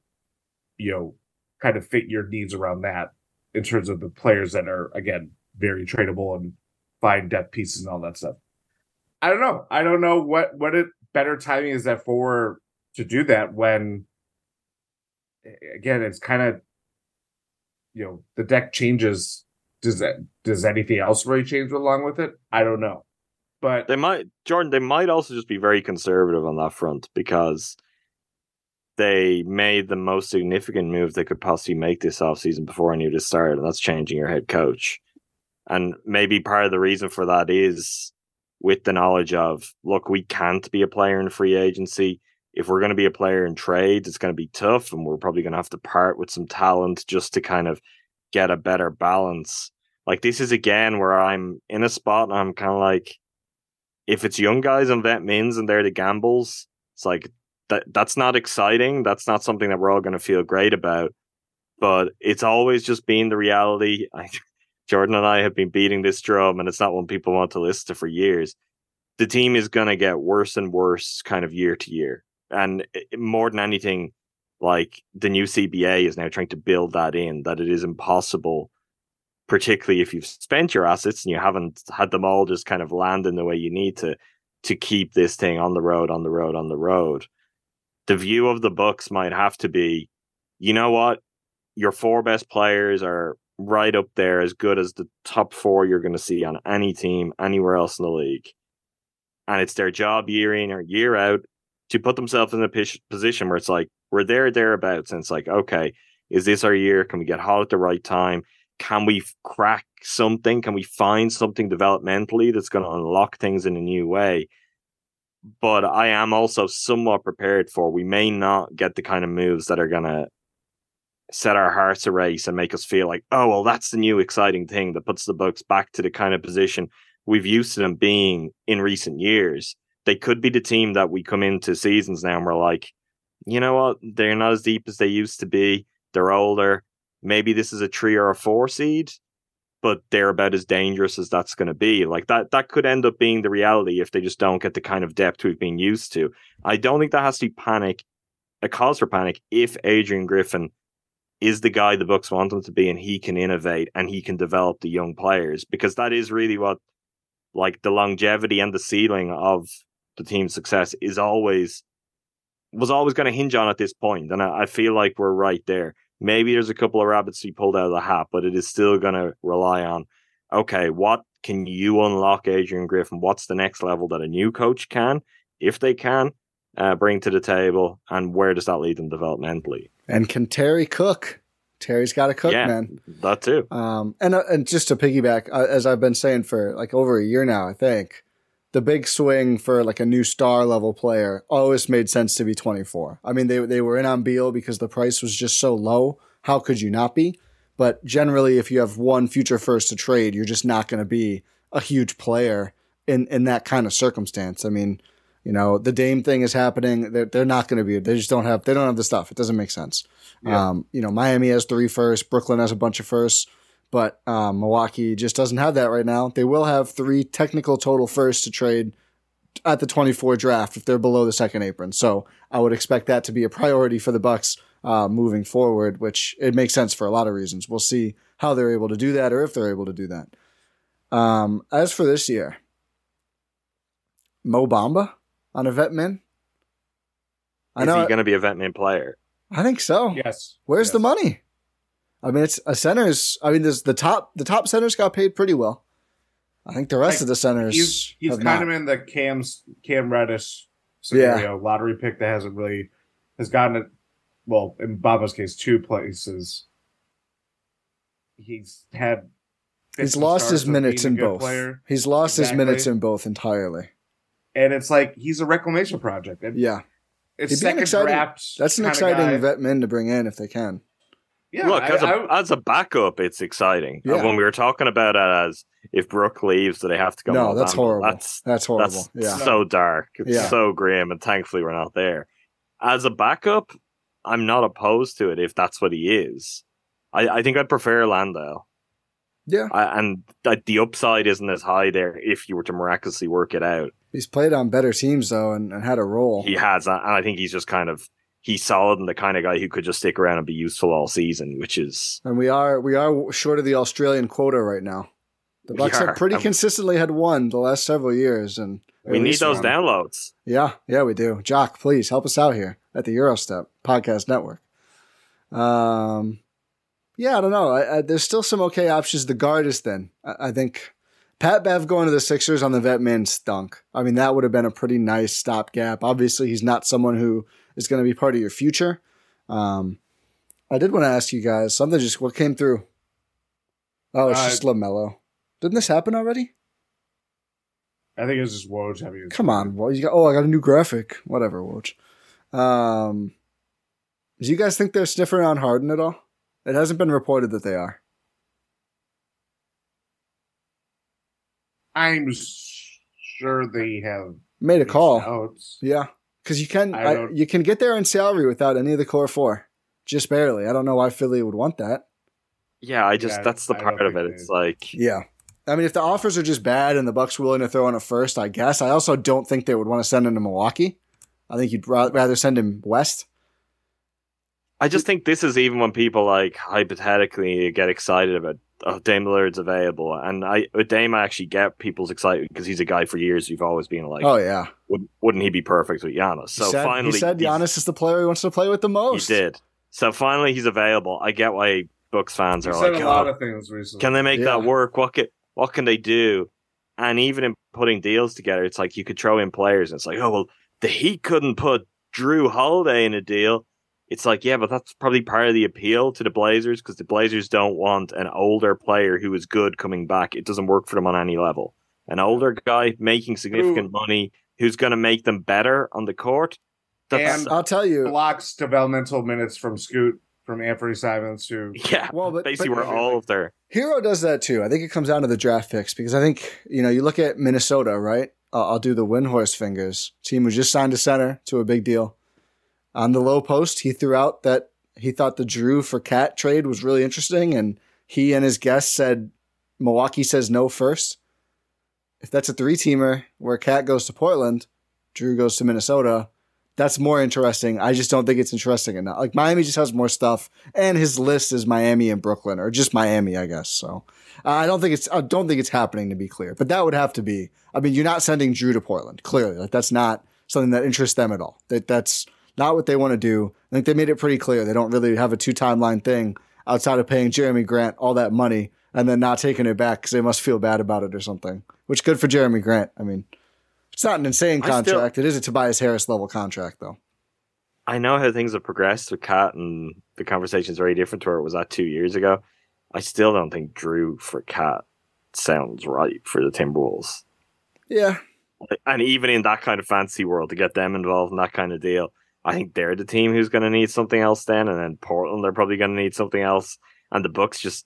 you know, kind of fit your needs around that in terms of the players that are again very tradable and find depth pieces and all that stuff. I don't know. I don't know what what it better timing is that for to do that when again it's kind of you know the deck changes. Does that does anything else really change along with it? I don't know. But They might, Jordan. They might also just be very conservative on that front because they made the most significant move they could possibly make this offseason before any of this started, and that's changing your head coach. And maybe part of the reason for that is with the knowledge of, look, we can't be a player in free agency. If we're going to be a player in trades, it's going to be tough, and we're probably going to have to part with some talent just to kind of get a better balance. Like this is again where I'm in a spot and I'm kind of like, if it's young guys on vet and they're the gambles, it's like that that's not exciting. That's not something that we're all going to feel great about. But it's always just been the reality. I, Jordan and I have been beating this drum, and it's not one people want to listen to for years. The team is going to get worse and worse, kind of year to year, and more than anything, like the new CBA is now trying to build that in that it is impossible particularly if you've spent your assets and you haven't had them all just kind of land in the way you need to to keep this thing on the road on the road on the road. The view of the Bucks might have to be you know what? Your four best players are right up there as good as the top four you're going to see on any team anywhere else in the league and it's their job year in or year out to put themselves in a position where it's like we're there thereabouts and it's like okay is this our year can we get hot at the right time can we crack something? Can we find something developmentally that's going to unlock things in a new way? But I am also somewhat prepared for we may not get the kind of moves that are going to set our hearts a race and make us feel like, oh, well, that's the new exciting thing that puts the Bucks back to the kind of position we've used to them being in recent years. They could be the team that we come into seasons now and we're like, you know what? They're not as deep as they used to be. They're older maybe this is a three or a four seed, but they're about as dangerous as that's going to be. Like that, that could end up being the reality if they just don't get the kind of depth we've been used to. I don't think that has to be panic, a cause for panic if Adrian Griffin is the guy the Bucks want him to be and he can innovate and he can develop the young players because that is really what like the longevity and the ceiling of the team's success is always was always going to hinge on at this point and I, I feel like we're right there Maybe there's a couple of rabbits be pulled out of the hat, but it is still going to rely on okay, what can you unlock, Adrian Griffin? What's the next level that a new coach can, if they can, uh, bring to the table, and where does that lead them developmentally? And can Terry cook? Terry's got to cook, yeah, man. That too. Um, and uh, and just to piggyback, uh, as I've been saying for like over a year now, I think the big swing for like a new star level player always made sense to be 24. I mean, they, they were in on Beal because the price was just so low. How could you not be? But generally, if you have one future first to trade, you're just not going to be a huge player in, in that kind of circumstance. I mean, you know, the Dame thing is happening. They're, they're not going to be, they just don't have, they don't have the stuff. It doesn't make sense. Yeah. Um, you know, Miami has three firsts. Brooklyn has a bunch of firsts but um, Milwaukee just doesn't have that right now. They will have three technical total firsts to trade at the 24 draft if they're below the second apron. So I would expect that to be a priority for the Bucks uh, moving forward, which it makes sense for a lot of reasons. We'll see how they're able to do that or if they're able to do that. Um, as for this year, Mo Bamba on a vet min. I Is know he going to be a vet min player? I think so. Yes. Where's yes. the money? I mean, it's a center's. I mean, there's the top. The top centers got paid pretty well. I think the rest like, of the centers. He's, he's kind not. of in the Cam's Cam Reddish scenario. Yeah. Lottery pick that hasn't really has gotten it. Well, in Bamba's case, two places. He's had. He's lost his minutes in both. Player. He's lost exactly. his minutes in both entirely. And it's like he's a reclamation project. And yeah, it's second draft. That's an exciting vet min to bring in if they can. Yeah, look as a as a backup, it's exciting. Uh, yeah. when we were talking about it as if Brook leaves, do they have to go? No, that's horrible. That's that's horrible. That's yeah. so dark. It's yeah. so grim, and thankfully we're not there. As a backup, I'm not opposed to it if that's what he is. I, I think I'd prefer Landale. Yeah, I, and the upside isn't as high there if you were to miraculously work it out. He's played on better teams though, and, and had a role. He has, and I think he's just kind of he's solid and the kind of guy who could just stick around and be useful all season, which is and we are we are short of the Australian quota right now. The Bucks have pretty consistently had one the last several years, and we need those one. downloads. Yeah, yeah, we do. Jock, please help us out here at the Gyro Step Podcast Network. Um, yeah, I don't know. I, I, there's still some okay options. The guard is thin. I, I think Pat Bev going to the Sixers on the vet min stunk. I mean, that would have been a pretty nice stopgap. Obviously, he's not someone who is going to be part of your future. Um, I did want to ask you guys something. Just what came through? Oh, it's Uh, just LaMelo. Didn't this happen already? I think it was just Woj having. Come on, well, you got. Oh, I got a new graphic. Whatever, Woj. Um, do you guys think they're sniffing around Harden at all? It hasn't been reported that they are. I'm sure they have Made a call. Notes. Yeah, because you can I I you can get there in salary without any of the core four, just barely. I don't know why Philly would want that. Yeah, I just Yeah, that's the I part of it. It's like Yeah, I mean, if the offers are just bad and the Bucks willing to throw in a first, I guess. I also don't think they would want to send him to Milwaukee. I think you'd ra- rather send him west. I just think this is even when people like hypothetically get excited about oh Dame Lillard's available, and I with Dame I actually get people's excitement because he's a guy for years you've always been like, oh yeah, would, wouldn't he be perfect with Giannis? So he said, finally, he said he's- Giannis is the player he wants to play with the most. He did. So finally, he's available. I get why Bucks fans He are said like, a lot oh, of things recently. can they make Yeah. that work? What can what can they do? And even in putting deals together, it's like you could throw in players, and it's like, oh well, the Heat couldn't put Jrue Holiday in a deal. It's like, yeah, but that's probably part of the appeal to the Blazers because the Blazers don't want an older player who is good coming back. It doesn't work for them on any level. An older guy making significant money who's going to make them better on the court. That's And- I'll tell you. blocks developmental minutes from Scoot from Anthony Simons who yeah, Well, but, basically but we're all of their Herro does that too. I think it comes down to the draft picks because I think you know you look at Minnesota, right? Uh, I'll do the Windhorst fingers team who just signed a center to a big deal. On the Lowe Post, he threw out that he thought the Jrue for KAT trade was really interesting, and he and his guests said Milwaukee says no first. If that's a three teamer where KAT goes to Portland, Jrue goes to Minnesota, that's more interesting. I just don't think it's interesting enough. Like Miami just has more stuff, and his list is Miami and Brooklyn, or just Miami, I guess. So uh, I don't think it's I don't think it's happening to be clear, but that would have to be. I mean, you're not sending Jrue to Portland. Clearly, like that's not something that interests them at all. That that's not what they want to do. I think they made it pretty clear they don't really have a two timeline thing outside of paying Jerami Grant all that money and then not taking it back because they must feel bad about it or something. Which good for Jerami Grant. I mean, it's not an insane I still- contract. it is a Tobias Harris level contract though. I know how things have progressed with KAT, and the conversation's very different to where it was at two years ago. I still don't think Jrue for KAT sounds right for the Timberwolves. Yeah, And even in that kind of fantasy world, to get them involved in that kind of deal, I think they're the team who's going to need something else then. And then Portland, they're probably going to need something else. And the Bucks just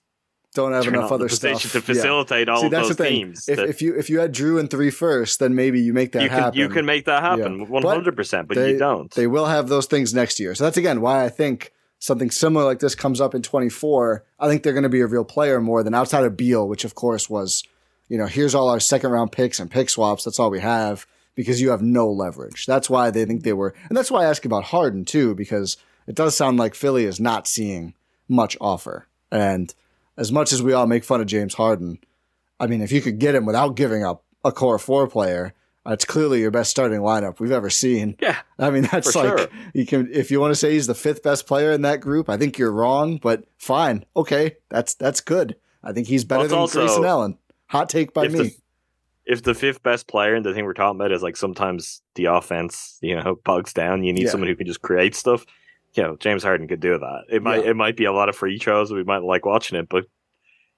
don't have enough other stuff to Yeah. facilitate all See, of that's those the thing. teams. If, if you if you had Jrue and three first, then maybe you make that you can happen. you can make that happen, one hundred percent, but they- you don't. They will have those things next year. So that's again why I think something similar like this comes up in 24. I think they're going to be a real player more than outside of Beal, which of course was, you know, here's all our second round picks and pick swaps. That's all we have because you have no leverage. That's why they think they were, and that's why I ask about Harden too, because it does sound like Philly is not seeing much offer. And as much as we all make fun of James Harden, I mean, if you could get him without giving up a core four player, it's clearly your best starting lineup we've ever seen. yeah, I mean, that's like sure. you can if you want to say he's the fifth best player in that group. I think you're wrong, but fine, okay, that's that's good. I think he's better Well, than also- Grayson Allen. Hot take by me. the if the fifth best player and the thing we're talking about is like sometimes the offense, you know, bogs down. You need Yeah. someone who can just create stuff. You know, James Harden could do that. It might Yeah. it might be a lot of free throws. We might like watching it, but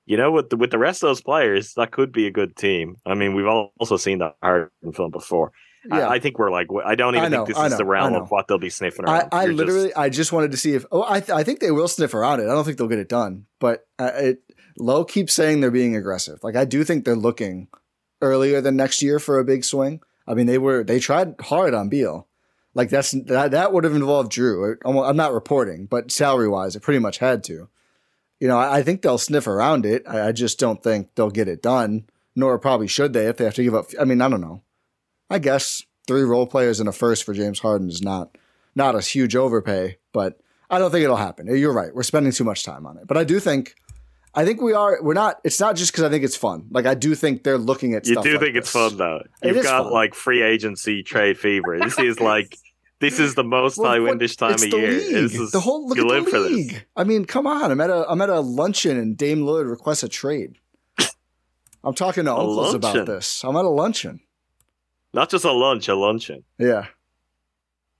you know, with the, with the rest of those players, that could be a good team. I mean, we've al- also seen that Harden film before. yeah, I, I think we're like, I don't I even know, think this I is the realm of what they'll be sniffing around. I just- literally, I just wanted to see if. Oh, I, th- I think they will sniff around it. I don't think they'll get it done, but uh, it. Lowe keeps saying they're being aggressive. Like I do think they're looking earlier than next year for a big swing. I mean, they were they tried hard on Beal. Like that's that that would have involved Jrue. I'm not reporting, but salary wise, it pretty much had to. You know, I, I think they'll sniff around it. I, I just don't think they'll get it done. Nor probably should they if they have to give up. I mean, I don't know. I guess three role players and a first for James Harden is not not a huge overpay, but I don't think it'll happen. You're right. We're spending too much time on it. But I do think I think we are we're not it's not just because I think it's fun. Like I do think they're looking at you stuff do like think it's fun though. It You've got fun. like free agency trade fever. This is like this is the most Well, this time of year. League. This is, the whole look you at live the for this. league. I mean, come on. I'm at a I'm at a luncheon and Dame Lillard requests a trade. I'm talking to uncles about this. I'm at a luncheon. Not just a lunch, a luncheon. Yeah.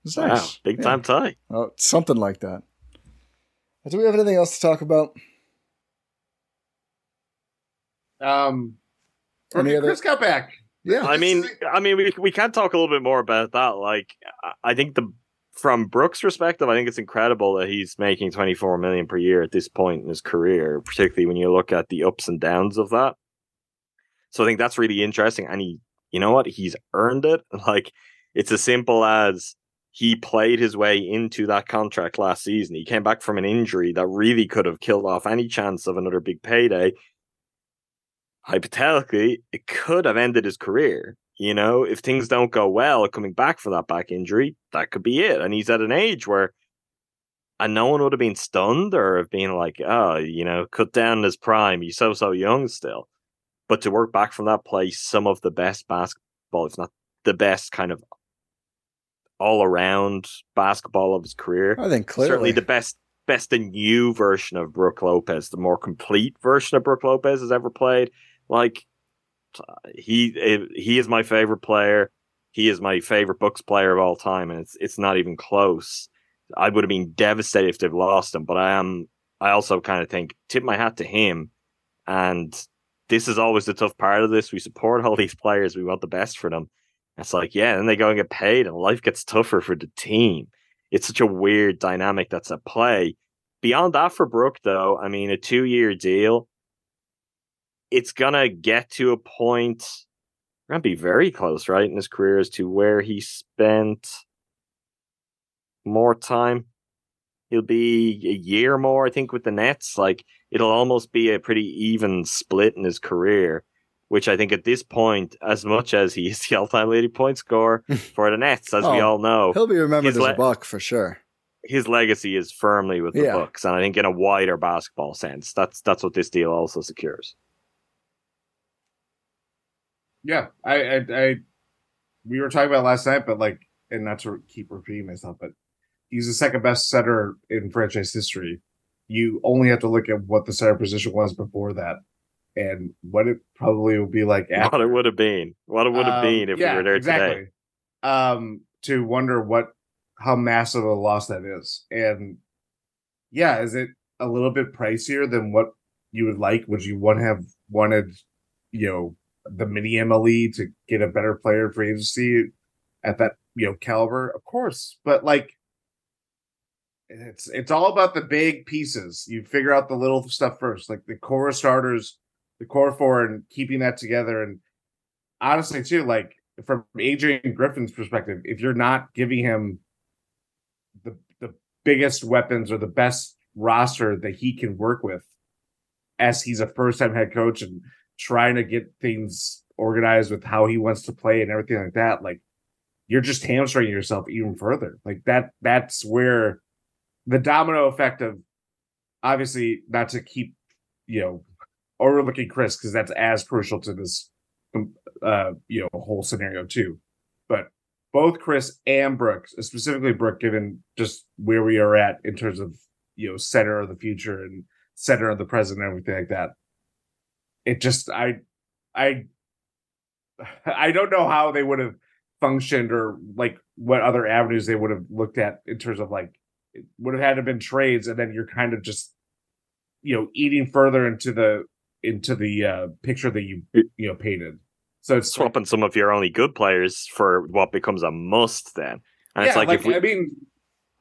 It's Wow, nice. big Yeah. time tie. Oh, something like that. Do we have anything else to talk about? Um, Any okay, other- Khris got back. Yeah. I mean, I mean, we we can talk a little bit more about that. Like, I- I think the from Brook's perspective, I think it's incredible that he's making twenty four million per year at this point in his career, particularly when you look at the ups and downs of that. So I think that's really interesting, and he, you know what, he's earned it. Like, it's as simple as he played his way into that contract last season. He came back from an injury that really could have killed off any chance of another big payday hypothetically, it could have ended his career. You know, if things don't go well coming back from that back injury, that could be it. And he's at an age where, and no one would have been stunned or have been like, oh, you know, cut down his prime. He's so, so young still. But to work back from that place, some of the best basketball, if not the best kind of all around basketball of his career I think clearly. certainly the best best and new version of Brook Lopez, the more complete version of Brook Lopez has ever played. Like he he is my favorite player. He is my favorite Bucks player of all time, and it's it's not even close. I would have been devastated if they've lost him, but I am. I also kind of think tip my hat to him, and this is always the tough part of this. We support all these players. We want the best for them. It's like, yeah, and they go and get paid, and life gets tougher for the team. It's such a weird dynamic that's at play. Beyond that, for Brook, though, I mean, a two year deal, it's gonna get to a point. we're Gonna be very close, right, in his career as to where he spent more time. He'll be a year more, I think, with the Nets. Like it'll almost be a pretty even split in his career, which I think at this point, as much as he is the all-time leading point scorer for the Nets, as we Oh, all know, He'll be remembered as le- a buck for sure. his legacy is firmly with the Yeah. Bucks, and I think in a wider basketball sense, that's that's what this deal also secures. Yeah, I, I, I, we were talking about last night, but like, and not to keep repeating myself, but he's the second best setter in franchise history. You only have to look at what the center position was before that, and what it probably would be like after. What it would have been, what it would have Um, been if yeah, we were there exactly. today. Um, to wonder what how massive a loss that is, and yeah, is it a little bit pricier than what you would like? Would you want to have wanted, you know, the mini MLE to get a better player for agency at that you know caliber? Of course, but like. It's it's all about the big pieces. You figure out the little stuff first, like the core starters, the core four, and keeping that together. And honestly, too, like from Adrian Griffin's perspective, if you're not giving him the the biggest weapons or the best roster that he can work with, as he's a first time head coach and trying to get things organized with how he wants to play and everything like that, like you're just hamstringing yourself even further. Like that, that's where the domino effect of obviously not to keep, you know, overlooking Khris because that's as crucial to this, um, uh, you know, whole scenario too. But both Khris and Brooks, specifically Brook, given just where we are at in terms of you know center of the future and center of the present and everything like that. It just I I I don't know how they would have functioned or like what other avenues they would have looked at in terms of like it would have had to been trades and then you're kind of just you know eating further into the into the uh picture that you you know painted. So it's like- Swapping some of your only good players for what becomes a must then. And it's like, if we, I mean,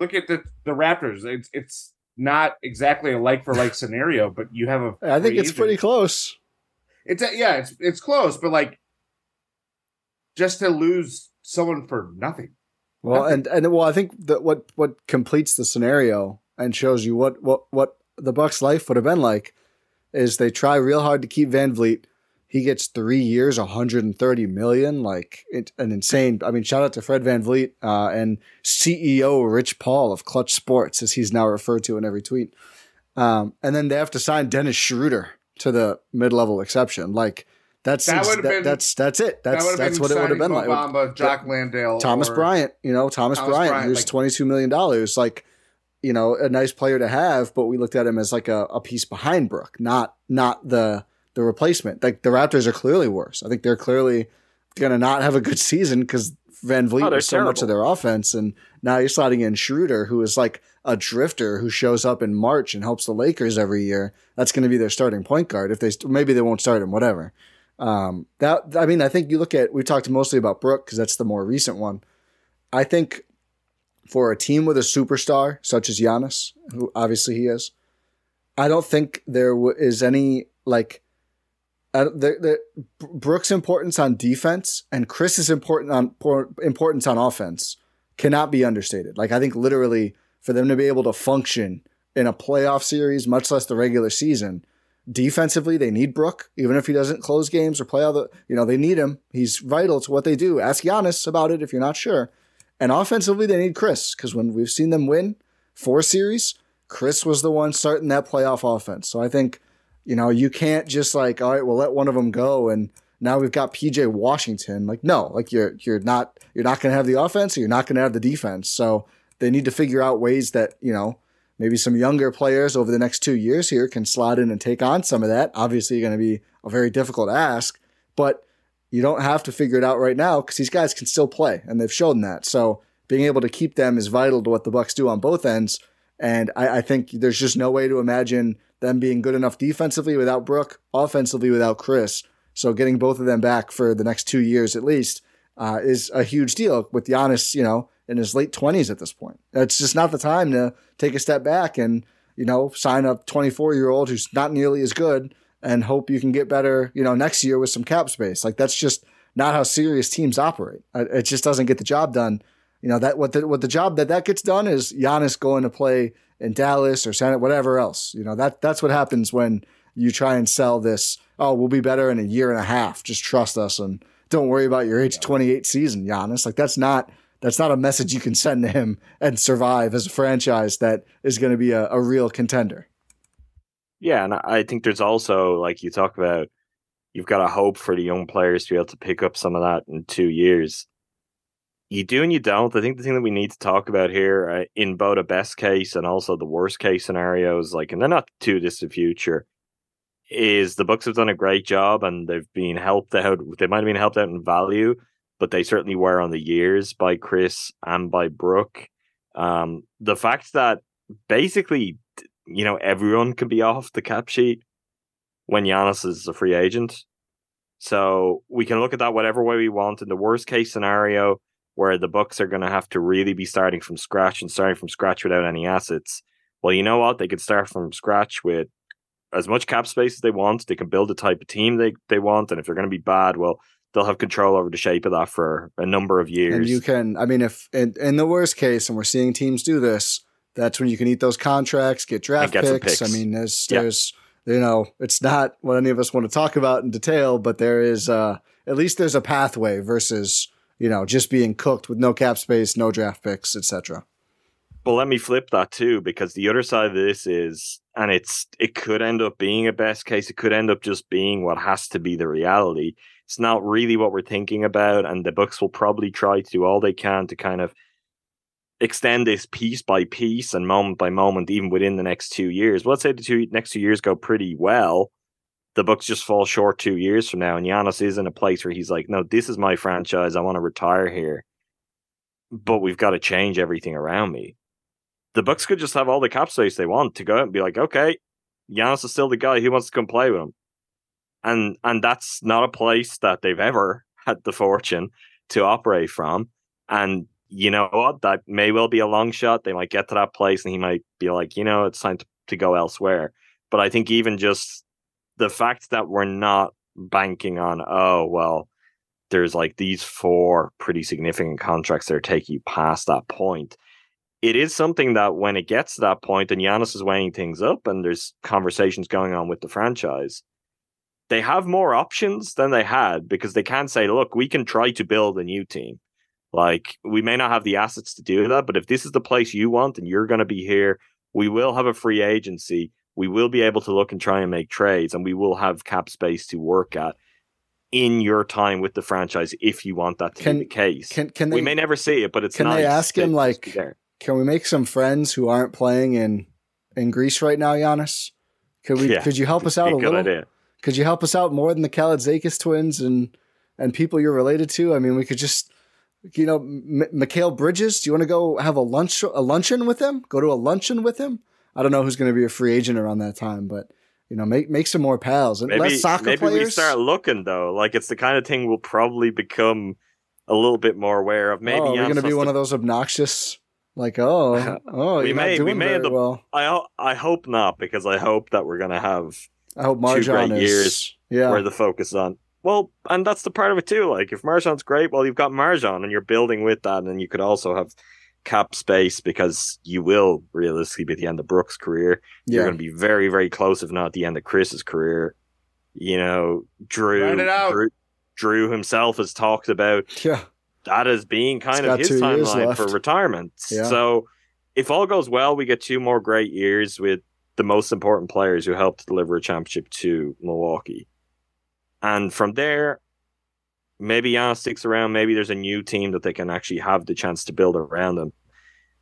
look at the the Raptors. It's it's not exactly a like for like scenario, but you have a. I think it's agent. pretty close. It's a, yeah, it's it's close, but like just to lose someone for nothing. Well, Nothing. and and well, I think that what what completes the scenario and shows you what what what the Bucks' life would have been like is they try real hard to keep VanVleet. He gets three years, 130 million, like it, an insane. I mean, shout out to Fred VanVleet uh, and CEO Rich Paul of Klutch Sports, as he's now referred to in every tweet. Um, and then they have to sign Dennis Schroeder to the mid-level exception. Like that's That that been- that's that's it. That's that that's what it would have been like. Bamba, Jock Landale, Thomas Bryant, you know, Thomas, Thomas Bryant, Bryant, who's like- twenty two million dollars, like, you know, a nice player to have, but we looked at him as like a, a piece behind Brook, not not the the replacement. Like the Raptors are clearly worse. I think they're clearly going to not have a good season because VanVleet Oh, was so much of their offense, and now you're sliding in Schroeder, who is like a drifter who shows up in March and helps the Lakers every year. That's going to be their starting point guard. If they maybe they won't start him, whatever. Um, that I mean, I think you look at we talked mostly about Brook because that's the more recent one. I think for a team with a superstar such as Giannis, who obviously he is, I don't think there w- is any like uh, the, the Brook's importance on defense and Khris's important on por- importance on offense cannot be understated. Like I think literally for them to be able to function in a playoff series, much less the regular season, defensively they need Brook, even if he doesn't close games or play all the you know they need him. He's vital to what they do. Ask Giannis about it if you're not sure. And offensively they need Khris because when we've seen them win four series, Khris was the one starting that playoff offense. So I think you know you can't just like all right, we'll let one of them go and now we've got PJ Washington. Like no, like you're you're not you're not to have the offense or you're not to have the defense. So they need to figure out ways that you know maybe some younger players over the next two years here can slot in and take on some of that. Obviously, to be a very difficult ask, but you don't have to figure it out right now because these guys can still play and they've shown that. So being able to keep them is vital to what the Bucks do on both ends. And I, I think there's just no way to imagine them being good enough defensively without Brook, offensively without Khris. So getting both of them back for the next two years at least uh, is a huge deal. With Giannis, you know, in his late twenties at this point, it's just not the time to take a step back and you know sign a 24 year old who's not nearly as good and hope you can get better, you know, next year with some cap space. Like that's just not how serious teams operate. Uh, It just doesn't get the job done. You know that what the what the job that that gets done is Giannis going to play in Dallas or San whatever else. You know that that's what happens when you try and sell this. Oh, we'll be better in a year and a half. Just trust us and don't worry about your age 28 season, Giannis. Like that's not that's not a message you can send to him and survive as a franchise that is going to be a, a real contender. Yeah, and I think there's also like you talk about, you've got to hope for the young players to be able to pick up some of that in two years. You do and you don't. I think the thing that we need to talk about here, uh, in both a best case and also the worst case scenarios, like, and they're not too distant future, is the Bucks have done a great job and they've been helped out. They might have been helped out in value, but they certainly were on the years by Khris and by Brook. Um, the fact that basically you know, everyone can be off the cap sheet when Giannis is a free agent. So we can look at that whatever way we want. In the worst case scenario, where the Bucks are going to have to really be starting from scratch and starting from scratch without any assets. Well, you know what? They could start from scratch with as much cap space as they want. They can build the type of team they, they want. And if they're going to be bad, well, they'll have control over the shape of that for a number of years. And you can, I mean, if in, in the worst case, and we're seeing teams do this, that's when you can eat those contracts, get draft get some picks. I mean, there's Yeah. there's you know, it's not what any of us want to talk about in detail, but there is uh at least there's a pathway versus you know just being cooked with no cap space, no draft picks, etc. But let me flip that too, because the other side of this is, and it's it could end up being a best case. It could end up just being what has to be the reality. It's not really what we're thinking about, and the Bucks will probably try to do all they can to kind of extend this piece by piece and moment by moment, even within the next two years. Let's say the two next two years go pretty well. The Bucks just fall short two years from now, and Giannis is in a place where he's like, "No, this is my franchise. I want to retire here." But we've got to change everything around me the Bucks could just have all the cap space they want to go and be like, okay, Giannis is still the guy who wants to come play with him, and and that's not a place that they've ever had the fortune to operate from. And you know what? That may well be a long shot. They might get to that place, and he might be like, you know, it's time to, to go elsewhere. But I think even just the fact that we're not banking on, oh well, there's like these four pretty significant contracts that are taking you past that point it is something that when it gets to that point and Giannis is weighing things up and there's conversations going on with the franchise, they have more options than they had because they can say, look, we can try to build a new team. Like, we may not have the assets to do that, but if this is the place you want and you're going to be here, we will have a free agency. We will be able to look and try and make trades, and we will have cap space to work at in your time with the franchise if you want that to Can- be the case. Can can they we may never see it, but it's can nice they ask him, like, can we make some friends who aren't playing in in Greece right now, Giannis? Could we? Yeah, could you help us out a a little? idea. Could you help us out more than the Kalaitzakis twins and and people you're related to? I mean, we could just, you know, M- Mikal Bridges. Do you want to go have a lunch a luncheon with him? Go to a luncheon with him. I don't know who's going to be a free agent around that time, but you know, make make some more pals and Maybe, less soccer maybe players. we start looking though. Like it's the kind of thing we'll probably become a little bit more aware of. Maybe oh, we're going to be one of those obnoxious, like, oh, oh, We you're may- we may end up- well. I I hope not because I hope that we're gonna have I hope two great MarJon is. years yeah, where the focus on. Well, and that's the part of it too. Like if MarJon's great, well, you've got MarJon and you're building with that, and you could also have cap space because you will realistically be at the end of Brook's career. You're going to be very, very close, if not at the end of Khris's career. You know, Jrue, it out. Jrue, Jrue himself has talked about Yeah, that as being kind He's of his timeline for retirement. Yeah. So if all goes well, we get two more great years with the most important players who helped deliver a championship to Milwaukee. And from there, maybe Giannis sticks around. Maybe there's a new team that they can actually have the chance to build around them.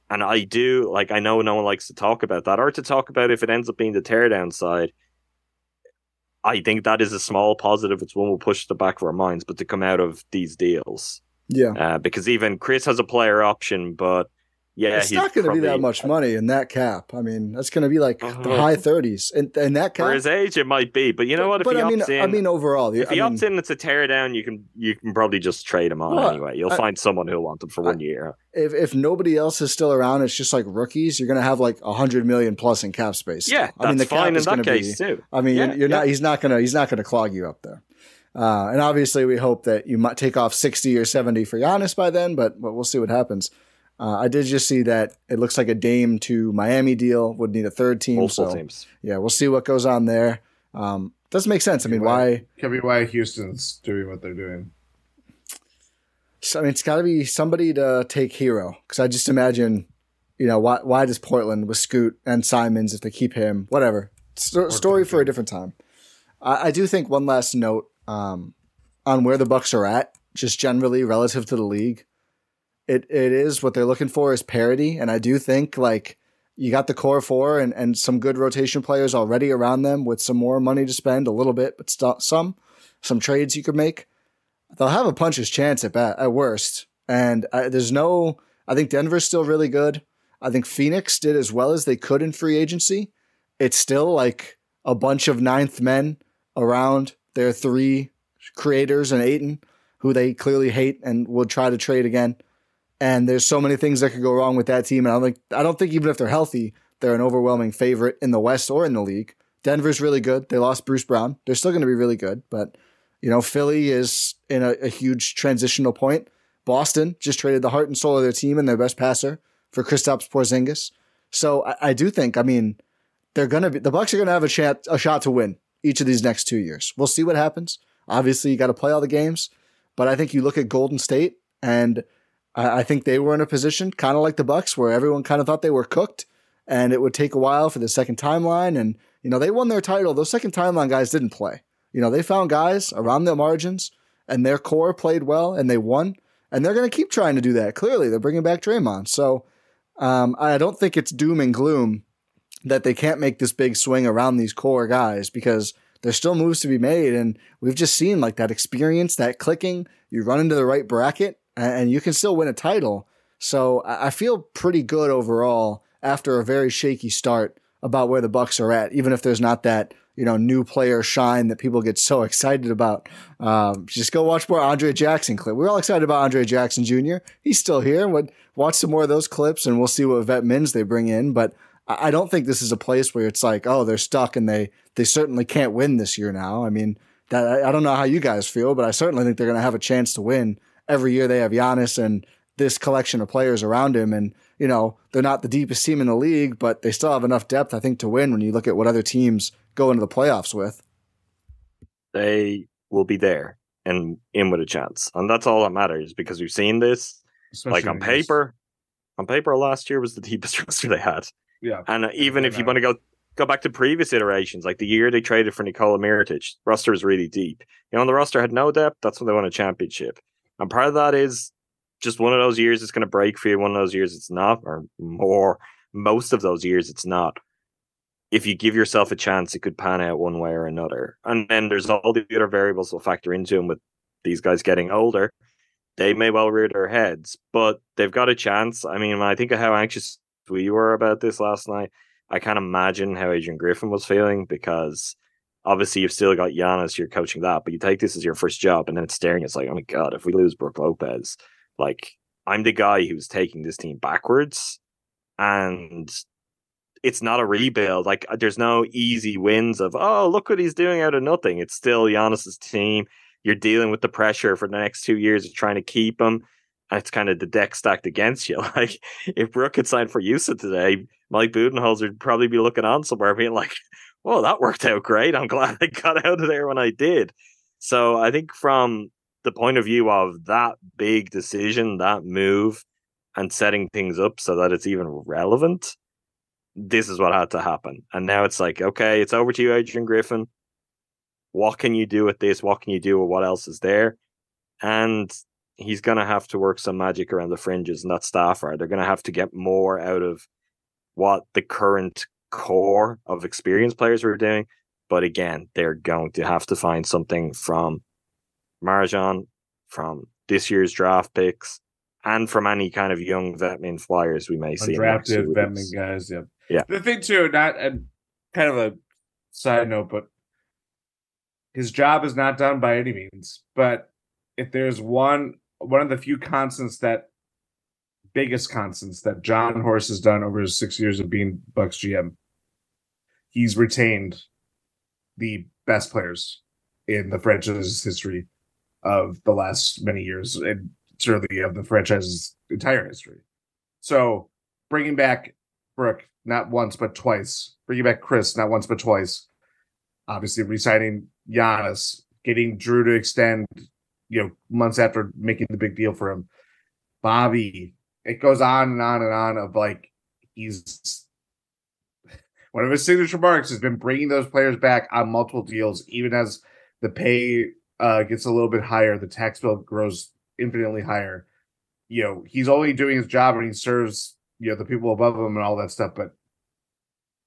And I do like I know no one likes to talk about that or to talk about if it ends up being the teardown side. I think that is a small positive. It's one we'll push the back of our minds, but to come out of these deals, yeah. uh, because even Khris has a player option, but yeah, it's he's not going to be that much money in that cap. I mean, that's going to be like the Uh-huh. high thirties, and and that cap. For his age, it might be, but you know what? If but he I mean, in, I mean, overall, if he mean, opts in, it's a teardown. You can you can probably just trade him on Well, anyway. You'll I- find someone who'll want him for one year. if if nobody else is still around, it's just like rookies. You're going to have like a hundred million plus in cap space. Yeah, I mean, the cap is gonna be, too. I mean, Yeah, you're, you're not. He's not gonna. He's not gonna clog you up there. Uh, and obviously, we hope that you might take off sixty or seventy for Giannis by then. But but we'll see what happens. Uh, I did just see that it looks like a Dame to Miami deal would need a third team. Multiple so teams. yeah, we'll see what goes on there. Um, doesn't make sense. I mean, why? Could be why Houston's doing what they're doing. So, I mean, it's got to be somebody to take Herro because I just imagine, you know, why why does Portland with Scoot and Simons if they keep him, whatever. Sto- story for a different time. I, I do think one last note um, on where the Bucks are at, just generally relative to the league. It it is what they're looking for is parity, and I do think like you got the core four and and some good rotation players already around them with some more money to spend, a little bit, but st- some some trades you could make they'll have a puncher's chance at bat, at worst. And uh, there's no. I think Denver's still really good. I think Phoenix did as well as they could in free agency. It's still like a bunch of ninth men around their three creators and Ayton, who they clearly hate and would try to trade again. And there's so many things that could go wrong with that team. And I don't think I don't think even if they're healthy, they're an overwhelming favorite in the West or in the league. Denver's really good. They lost Bruce Brown. They're still going to be really good, but you know, Philly is in a, a huge transitional point. Boston just traded the heart and soul of their team and their best passer for Kristaps Porzingis. So I, I do think, I mean, they're gonna be the Bucks are gonna have a shot a shot to win each of these next two years. We'll see what happens. Obviously, you got to play all the games, but I think you look at Golden State, and I, I think they were in a position kind of like the Bucks, where everyone kind of thought they were cooked, and it would take a while for the second timeline. And you know, they won their title. Those second timeline guys didn't play. You know, they found guys around the margins, and their core played well, and they won. And they're going to keep trying to do that. Clearly, they're bringing back Draymond. So um, I don't think it's doom and gloom that they can't make this big swing around these core guys because there's still moves to be made. And we've just seen like that experience, that clicking. You run into the right bracket, and, you can still win a title. So I, feel pretty good overall after a very shaky start about where the Bucks are at, even if there's not that you know new player shine that people get so excited about. Um, just go watch more Andre Jackson clip. We're all excited about Andre Jackson Jr. He's still here. What watch some more of those clips, and we'll see what vet mins they bring in. But I don't think this is a place where it's like, oh, they're stuck and they they certainly can't win this year now. I mean, that I don't know how you guys feel, but I certainly think they're going to have a chance to win every year they have Giannis and this collection of players around him. And you know, they're not the deepest team in the league, but they still have enough depth, I think, to win when you look at what other teams go into the playoffs with. They will be there and in with a chance, and that's all that matters because we've seen this. Especially like on in this- paper, on paper, last year was the deepest roster they had. Yeah. And uh, even if you uh, want to go go back to previous iterations, like the year they traded for Nikola Mirotic, roster was really deep. You know, the roster had no depth. That's when they won a championship. And part of that is just one of those years it's going to break for you. One of those years it's not, or more. Most of those years it's not. if you give yourself a chance, it could pan out one way or another. And then there's all the other variables will factor into them with these guys getting older. They may well rear their heads, but they've got a chance. I mean, when I think of how anxious we were about this last night, I can't imagine how Adrian Griffin was feeling because obviously you've still got Giannis, you're coaching that, but you take this as your first job and then it's staring, it's like, oh my God, if we lose Brook Lopez, like I'm the guy who's taking this team backwards. And it's not a rebuild. Like uh, there's no easy wins of oh look what he's doing out of nothing. It's still Giannis's team. You're dealing with the pressure for the next two years of trying to keep him. And it's kind of the deck stacked against you. Like if Brook had signed for Houston today, Mike Budenholzer would probably be looking on somewhere, being like, "Well, that worked out great. I'm glad I got out of there when I did." So I think from the point of view of that big decision, that move, and setting things up so that it's even relevant, this is what had to happen. And now it's like, okay, it's over to you, Adrian Griffin. What can you do with this? What can you do with what else is there? And he's going to have to work some magic around the fringes, and that staff are. They're going to have to get more out of what the current core of experienced players we're doing. But again, they're going to have to find something from MarJon, from this year's draft picks, and from any kind of young veteran flyers we may see. Undrafted veteran guys, yeah. Yeah. The thing too, not and kind of a side note, but his job is not done by any means. But if there's one one of the few constants that biggest constants that Jon Horst has done over his six years of being Bucks GM, he's retained the best players in the franchise's history of the last many years, and certainly of the franchise's entire history. So bringing back Brook not once but twice, bringing back Khris not once but twice, obviously resigning Giannis, getting Jrue to extend, you know, months after making the big deal for him. Bobby, it goes on and on and on of like he's one of his signature marks has been bringing those players back on multiple deals, even as the pay uh, gets a little bit higher, the tax bill grows infinitely higher. You know, he's only doing his job and he serves you know the people above him and all that stuff. But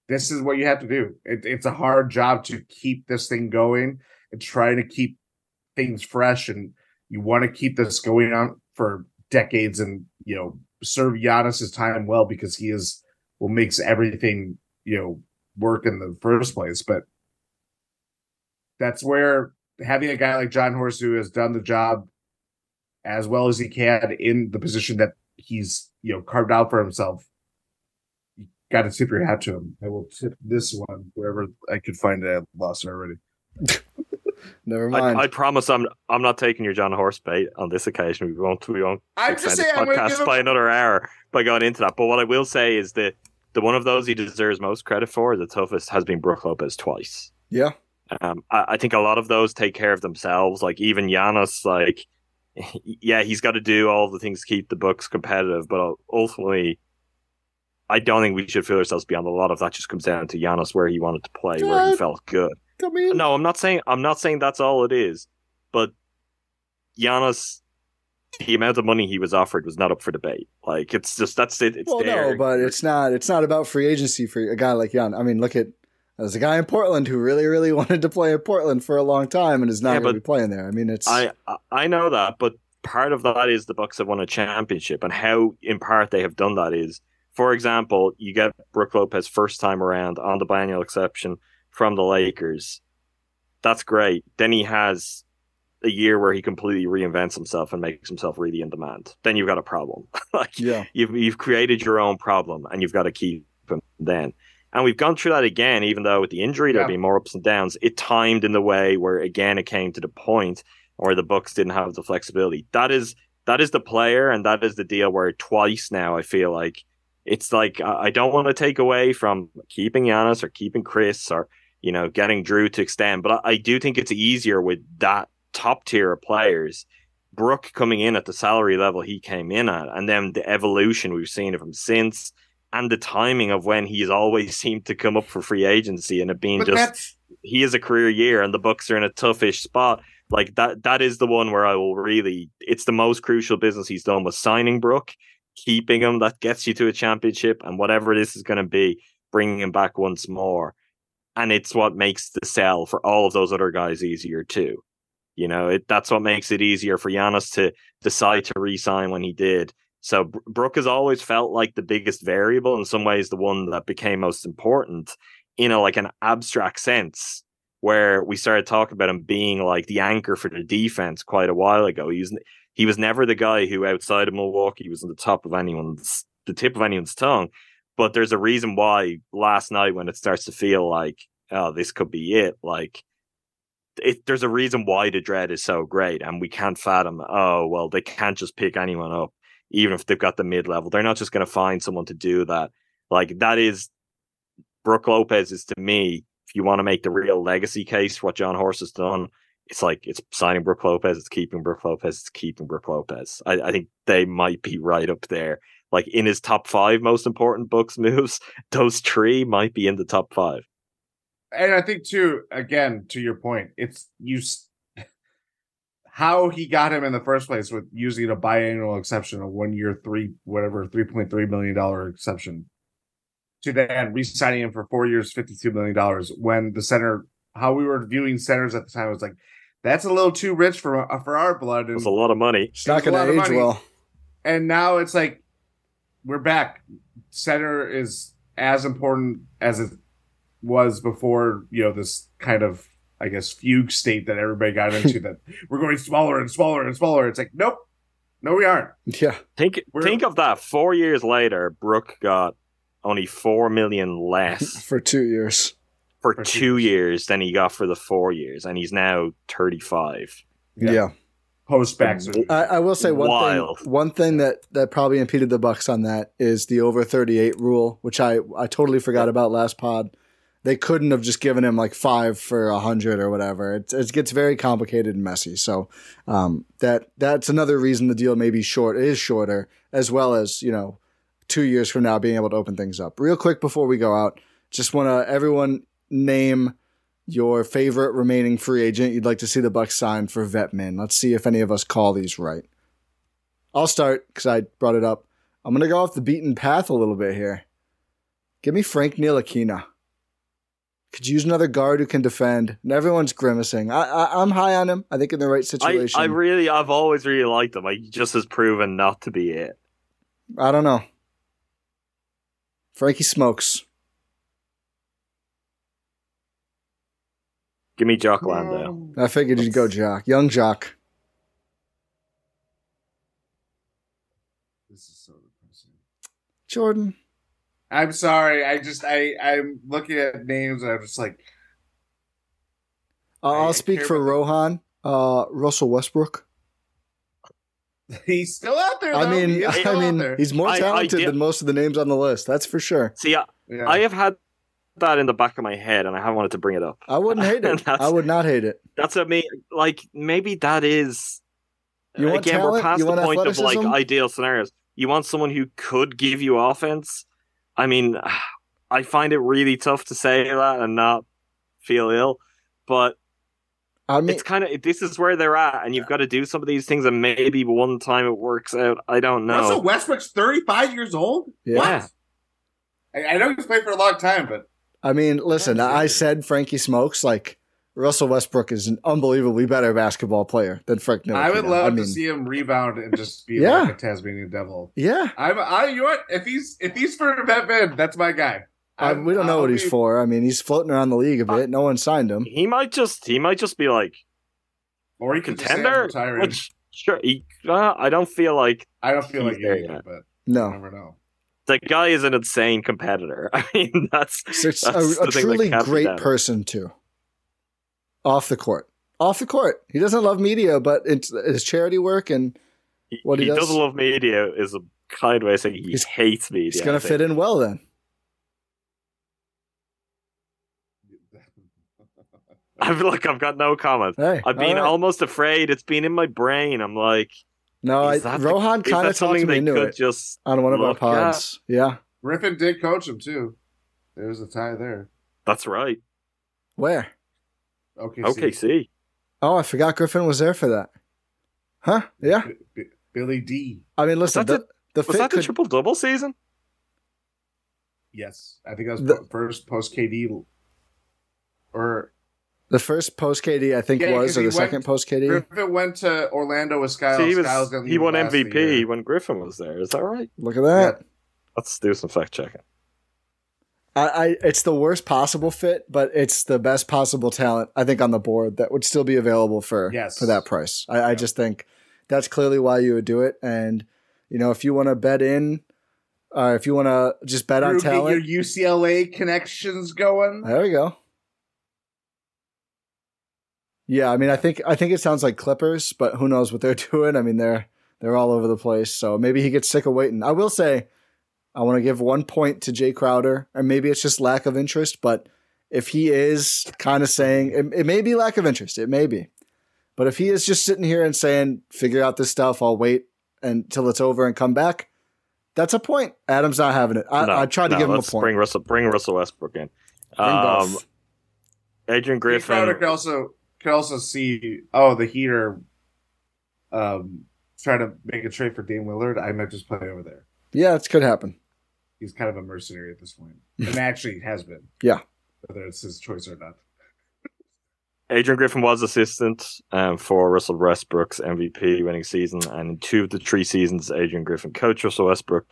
this is what you have to do. It, it's a hard job to keep this thing going and trying to keep things fresh, and you want to keep this going on for decades and you know serve Giannis's time well because he is what makes everything you know work in the first place. But that's where having a guy like Jon Horst who has done the job as well as he can in the position that he's you know carved out for himself. You got to tip your hat to him. I will tip this one wherever I could find it. I lost it already. Never mind. I, I, promise I'm I'm not taking your Jon Horst bait on this occasion. We won't we won't I'm extend just this saying, I'm gonna podcast give him- by another hour by going into that. But what I will say is that the one of those he deserves most credit for, the toughest, has been Brook Lopez twice. yeah. Um, I, I think a lot of those take care of themselves. Like even Giannis, like yeah, he's got to do all the things to keep the Bucks competitive, but ultimately, I don't think we should feel ourselves beyond a lot of that. Just comes down to Giannis where he wanted to play, where he felt good. I mean, No, I'm not saying I'm not saying that's all it is, but Giannis, the amount of money he was offered was not up for debate. Like it's just that's it. It's well, there. no, but it's not. It's not about free agency for a guy like Jan. I mean, look at there's a guy in Portland who really, really wanted to play in Portland for a long time and is not Yeah, going to be playing there. I mean, it's I I- know that, but part of that is the Bucks have won a championship, and how in part they have done that is, for example, you get Brook Lopez first time around on the biennial exception from the Lakers. That's great. Then he has a year where he completely reinvents himself and makes himself really in demand. Then you've got a problem. like yeah, you've you've created your own problem, and you've got to keep him then. And we've gone through that again, even though with the injury there'll Yeah. be more ups and downs. It timed in the way where again it came to the point where the Bucks didn't have the flexibility. That is that is the player, and that is the deal. Where twice now I feel like it's like I I don't want to take away from keeping Giannis or keeping Khris or you know getting Jrue to extend, but I, I do think it's easier with that top tier of players. Brook coming in at the salary level he came in at, and then the evolution we've seen of him since, and the timing of when he's always seemed to come up for free agency, and it being But just that's he is a career year, and the Bucks are in a toughish spot. Like that, that is the one where I will really. It's the most crucial business he's done was signing Brook, keeping him. That gets you to a championship, and whatever this is going to be, bringing him back once more. and it's what makes the sell for all of those other guys easier too. You know, it that's what makes it easier for Giannis to decide to re-sign when he did. So Brook has always felt like the biggest variable, in some ways, the one that became most important in a like an abstract sense, where we started talking about him being like the anchor for the defense quite a while ago. He was he was never the guy who outside of Milwaukee was on the top of anyone's the tip of anyone's tongue. But there's a reason why last night when it starts to feel like, oh, this could be it, like it, there's a reason why the dread is so great, and we can't fathom. Oh well, they can't just pick anyone up, even if they've got the mid level. They're not just going to find someone to do that. Like that is Brook Lopez is to me. If you want to make the real legacy case, what Jon Horst has done, it's like it's signing Brook Lopez, it's keeping Brook Lopez, it's keeping Brook Lopez. I, I think they might be right up there like in his top five most important Bucks moves, those three might be in the top five. And I think too, again, to your point, it's you how he got him in the first place with using a biannual exception, a one year three whatever three point three million dollar exception, to then re-signing him for four years, fifty two million dollars. When the center, how we were viewing centers at the time was like, that's a little too rich for uh, for our blood. It's a lot of money. It's not going to age well. And now it's like we're back. Center is as important as it was before, you know, this kind of, I guess, fugue state that everybody got into that we're going smaller and smaller and smaller. It's like, nope, no, we aren't. Yeah. Think we're, think of that. Four years later, Brook got only four million less for two years. For, for two, two years. years than he got for the four years, and he's now thirty five. Yeah. yeah post back I, I, will say one Wild. thing. One thing that that probably impeded the Bucks on that is the over thirty eight rule, which I I totally forgot about last pod. They couldn't have just given him like five for a hundred or whatever. It, it gets very complicated and messy. So um, that that's another reason the deal may be short. Is shorter, as well as you know, two years from now being able to open things up. Real quick before we go out, just want to everyone name your favorite remaining free agent you'd like to see the Bucks sign for vet min. Let's see if any of us call these right. I'll start because I brought it up. I'm to go off the beaten path a little bit here. Give me Frank Ntilikina. Could use another guard who can defend. And everyone's grimacing. I, I, am high on him. I think in the right situation. I, I really, I've always really liked him. He just has proven not to be it. I don't know. Frankie smokes. Give me Jock Landale. I figured you'd go Jock. Young Jock. This is so depressing. Jordan. I'm sorry. I just I I'm looking at names and I'm just like uh, I'll speak for Rohan. Uh, Russell Westbrook. He's still out there. Though. I mean, I mean, he's more talented I, I than most of the names on the list. That's for sure. See, I, yeah. I have had that in the back of my head, and I haven't wanted to bring it up. I wouldn't hate it. I would not hate it. That's what I mean. Like maybe that is. You want again, talent? we're past you the point of like ideal scenarios. You want someone who could give you offense. I mean, I find it really tough to say that and not feel ill, but I mean, it's kind of this is where they're at, and you've got to do some of these things, and maybe one time it works out. I don't know. Russell Westbrook's thirty five years old. Yeah. What? I, I know he's played for a long time, but I mean, listen, I said Frankie smokes. Like Russell Westbrook is an unbelievably better basketball player than Frank Ntilikina. I would love I mean, to see him rebound and just be yeah. like a Tasmanian devil. Yeah, I'm. I you know what? If he's if he's for vet min, that's my guy. I, we don't know I'll what he's be, for. I mean, he's floating around the league a bit. No one signed him. He might just he might just be like, or he contender. Which sure, he, uh, I don't feel like I don't feel like there yet, but no, never know the guy is an insane competitor. I mean, that's, that's a, a truly great person too. Off the court, off the court, he doesn't love media, but it's his charity work and what he, he, he does. not love media is a kind way of saying he he's, hates media. He's going to fit in well then. I feel like I've got no comment. Hey, I've been right. almost afraid. It's been in my brain. I'm like, no, I, Rohan kind of talked me into it just on one of our pods. At? Yeah, Griffin did coach him too. There's a tie there. That's right. Where? OKC. OKC. Oh, I forgot Griffin was there for that. Huh? Yeah. B- B- Billy D. I mean, listen. The, the, was that the triple double season? Yes, I think that was the, first post KD. or The first post KD, I think, Yeah, 'cause was, or he the second post KD. Griffin went to Orlando with Skiles. See, he was didn't he won last of the MVP when Griffin was there. Is that right? Look at that. Let's do some fact checking. I, I, it's the worst possible fit, but it's the best possible talent I think on the board that would still be available for Yes. for that price. I, I just think that's clearly why you would do it. And you know, if you want to bet in, or if you want to just bet on Jrue, get talent, your UCLA connections going. there we go. Yeah, I mean, I think I think it sounds like Clippers, but who knows what they're doing? I mean, they're they're all over the place. So maybe he gets sick of waiting. I will say, I want to give one point to Jae Crowder, and maybe it's just lack of interest. But if he is kind of saying it, it may be lack of interest, it may be. But if he is just sitting here and saying, "Figure out this stuff, I'll wait until it's over and come back," that's a point. Adam's not having it. I, No, I tried to no, give him a let's point. Bring Russell, bring Russell Westbrook in. Bring Um, both. Adrian Jae Crowder Griffin. could also could also see oh the Heater um trying to make a trade for Dame Lillard. I might just play over there. Yeah, it could happen. He's kind of a mercenary at this point, and actually has been. Yeah. whether it's his choice or not. Adrian Griffin was assistant um, for Russell Westbrook's MVP winning season, and in two of the three seasons, Adrian Griffin coached Russell Westbrook.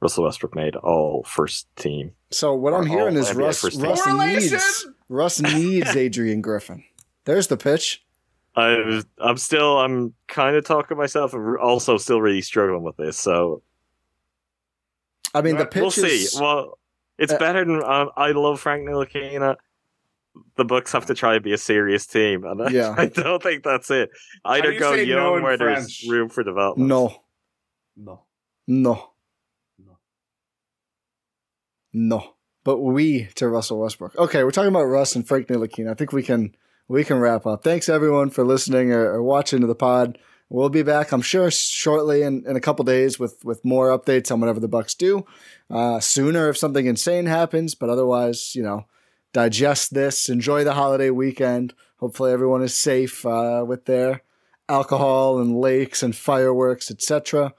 Russell Westbrook made all first team. So what I'm hearing is NBA Russ. Russ needs Russ needs Adrian Griffin. There's the pitch. I was, I'm still, I'm kind of talking myself, and also still really struggling with this. So I mean, the Right, pitch we'll see. Well, it's Uh, better than um, I love Frank Ntilikina. The Bucks have to try to be a serious team, and I, Yeah. I don't think that's it. Either do you go say no young where French? there's room for development. no, No, no, no. no. But we to Russell Westbrook. Okay, we're talking about Russ and Frank Ntilikina. I think we can we can wrap up. Thanks everyone for listening or, or watching to the pod. We'll be back, I'm sure, shortly in, in a couple days with with more updates on whatever the Bucks do. Uh, sooner if something insane happens, but otherwise, you know, digest this. Enjoy the holiday weekend. Hopefully, everyone is safe uh, with their alcohol and lakes and fireworks, etc.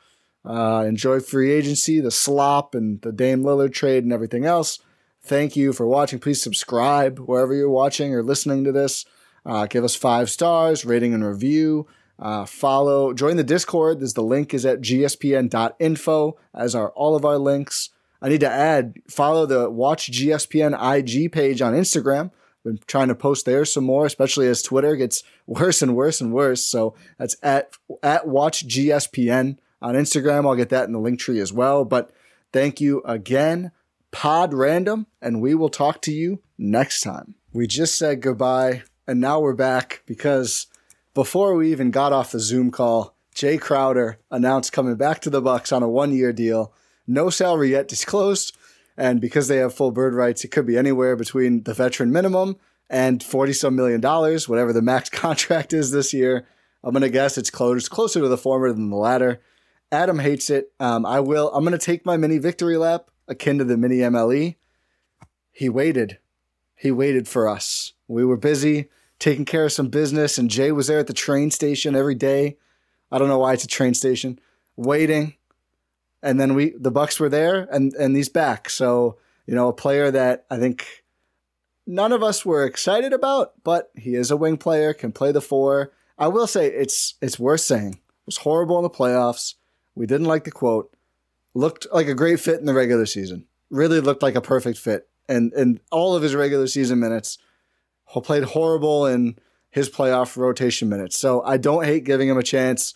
Uh, enjoy free agency, the slop, and the Dame Lillard trade, and everything else. Thank you for watching. Please subscribe wherever you're watching or listening to this. Uh, give us five stars, rating and review. Uh, follow, join the Discord. This the link is at gspn.info, as are all of our links. I need to add, follow the Watch GSPN IG page on Instagram. Been trying to post there some more, especially as Twitter gets worse and worse and worse. So that's at at Watch GSPN on Instagram. I'll get that in the link tree as well. But thank you again, Pod Random, and we will talk to you next time. We just said goodbye, and now we're back because before we even got off the Zoom call, Jae Crowder announced coming back to the Bucks on a one-year deal. No salary yet disclosed, and because they have full bird rights, it could be anywhere between the veteran minimum and forty some million dollars, whatever the max contract is this year. I'm gonna guess it's close, closer to the former than the latter. Adam hates it. Um, I will. I'm gonna take my mini victory lap, akin to the mini MLE. He waited. He waited for us. We were busy taking care of some business, and Jae was there at the train station every day. I don't know why it's a train station, waiting. And then we, the Bucks were there, and and he's back. So you know, a player that I think none of us were excited about, but he is a wing player, can play the four. I will say it's it's worth saying. It was horrible in the playoffs. We didn't like the quote. Looked like a great fit in the regular season. Really looked like a perfect fit. And and all of his regular season minutes played horrible in his playoff rotation minutes. So I don't hate giving him a chance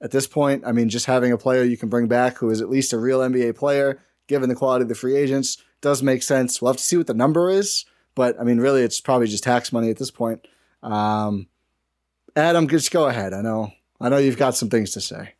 at this point. I mean, just having a player you can bring back who is at least a real NBA player, given the quality of the free agents, does make sense. We'll have to see what the number is, but I mean, really, it's probably just tax money at this point. Um, Adam, just go ahead. I know, I know you've got some things to say.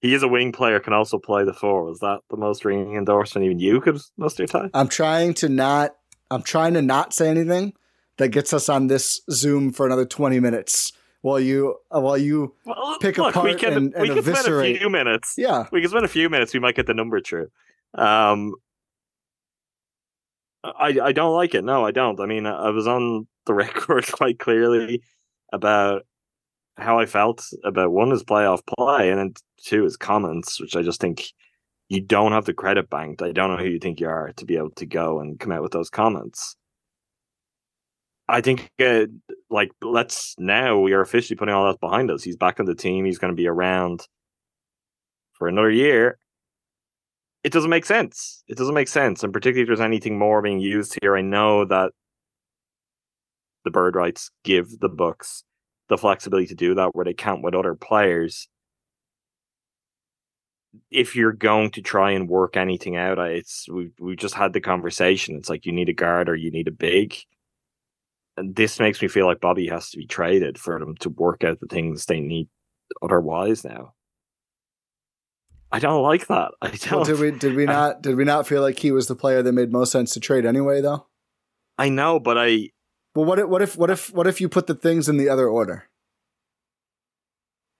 He is a wing player, can also play the four. Is that the most ringing endorsement even you could muster, Ti? I'm trying to not. I'm trying to not say anything that gets us on this Zoom for another 20 minutes while you uh, while you Well, pick look, we apart can, and- and we can spend a few minutes. yeah We can spend a few minutes. We might get the number true. Um, I I don't like it. No, I don't. I mean, I was on the record quite clearly about how I felt about one his playoff play, and then two his comments, which I just think you don't have the credit banked. I don't know who you think you are to be able to go and come out with those comments. I think, uh, like, let's now we are officially putting all that behind us. He's back on the team. He's going to be around for another year. It doesn't make sense. It doesn't make sense. And particularly if there's anything more being used here, I know that the bird rights give the Bucks the flexibility to do that where they count with other players. If you're going to try and work anything out, it's we we just had the conversation. It's like you need a guard or you need a big and this makes me feel like Bobby has to be traded for them to work out the things they need otherwise now. I don't like that. I don't. Well, did we did we not did we not feel like he was the player that made most sense to trade anyway though? I know, but I Well, what if what if what if what if you put the things in the other order?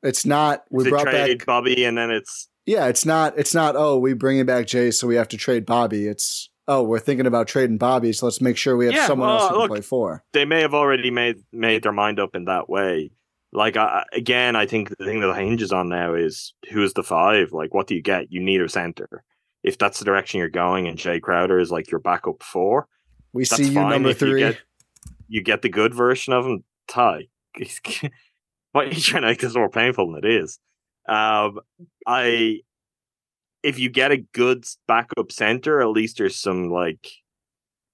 It's not we brought back Bobby and then it's Yeah, it's not it's not oh, we bringing back Jae so we have to trade Bobby. It's oh, we're thinking about trading Bobby, so let's make sure we have Yeah, someone well, else can play for. they may have already made made their mind up in that way. Like I, again, I think the thing that hinges on now is who is the five. Like, what do you get? You need a center. If that's the direction you're going, and Jae Crowder is like your backup four, We see you number If you three. get, you get the good version of him. Ti, why are you trying to make this more painful than it is? Um, I, if you get a good backup center, at least there's some like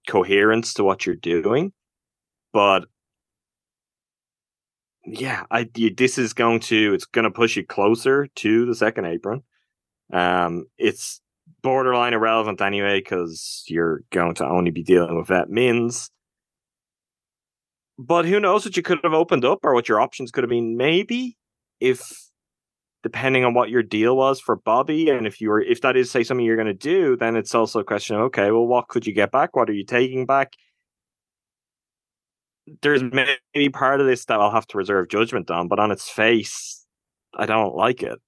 coherence to what you're doing. But yeah, I this is going to it's going to push you closer to the second apron. Um, it's borderline irrelevant anyway because you're going to only be dealing with that mins. But who knows what you could have opened up or what your options could have been? Maybe if depending on what your deal was for Bobby, and if you were if that is say something you're going to do, then it's also a question of okay, well, what could you get back? What are you taking back? There's maybe part of this that I'll have to reserve judgment on, but on its face, I don't like it.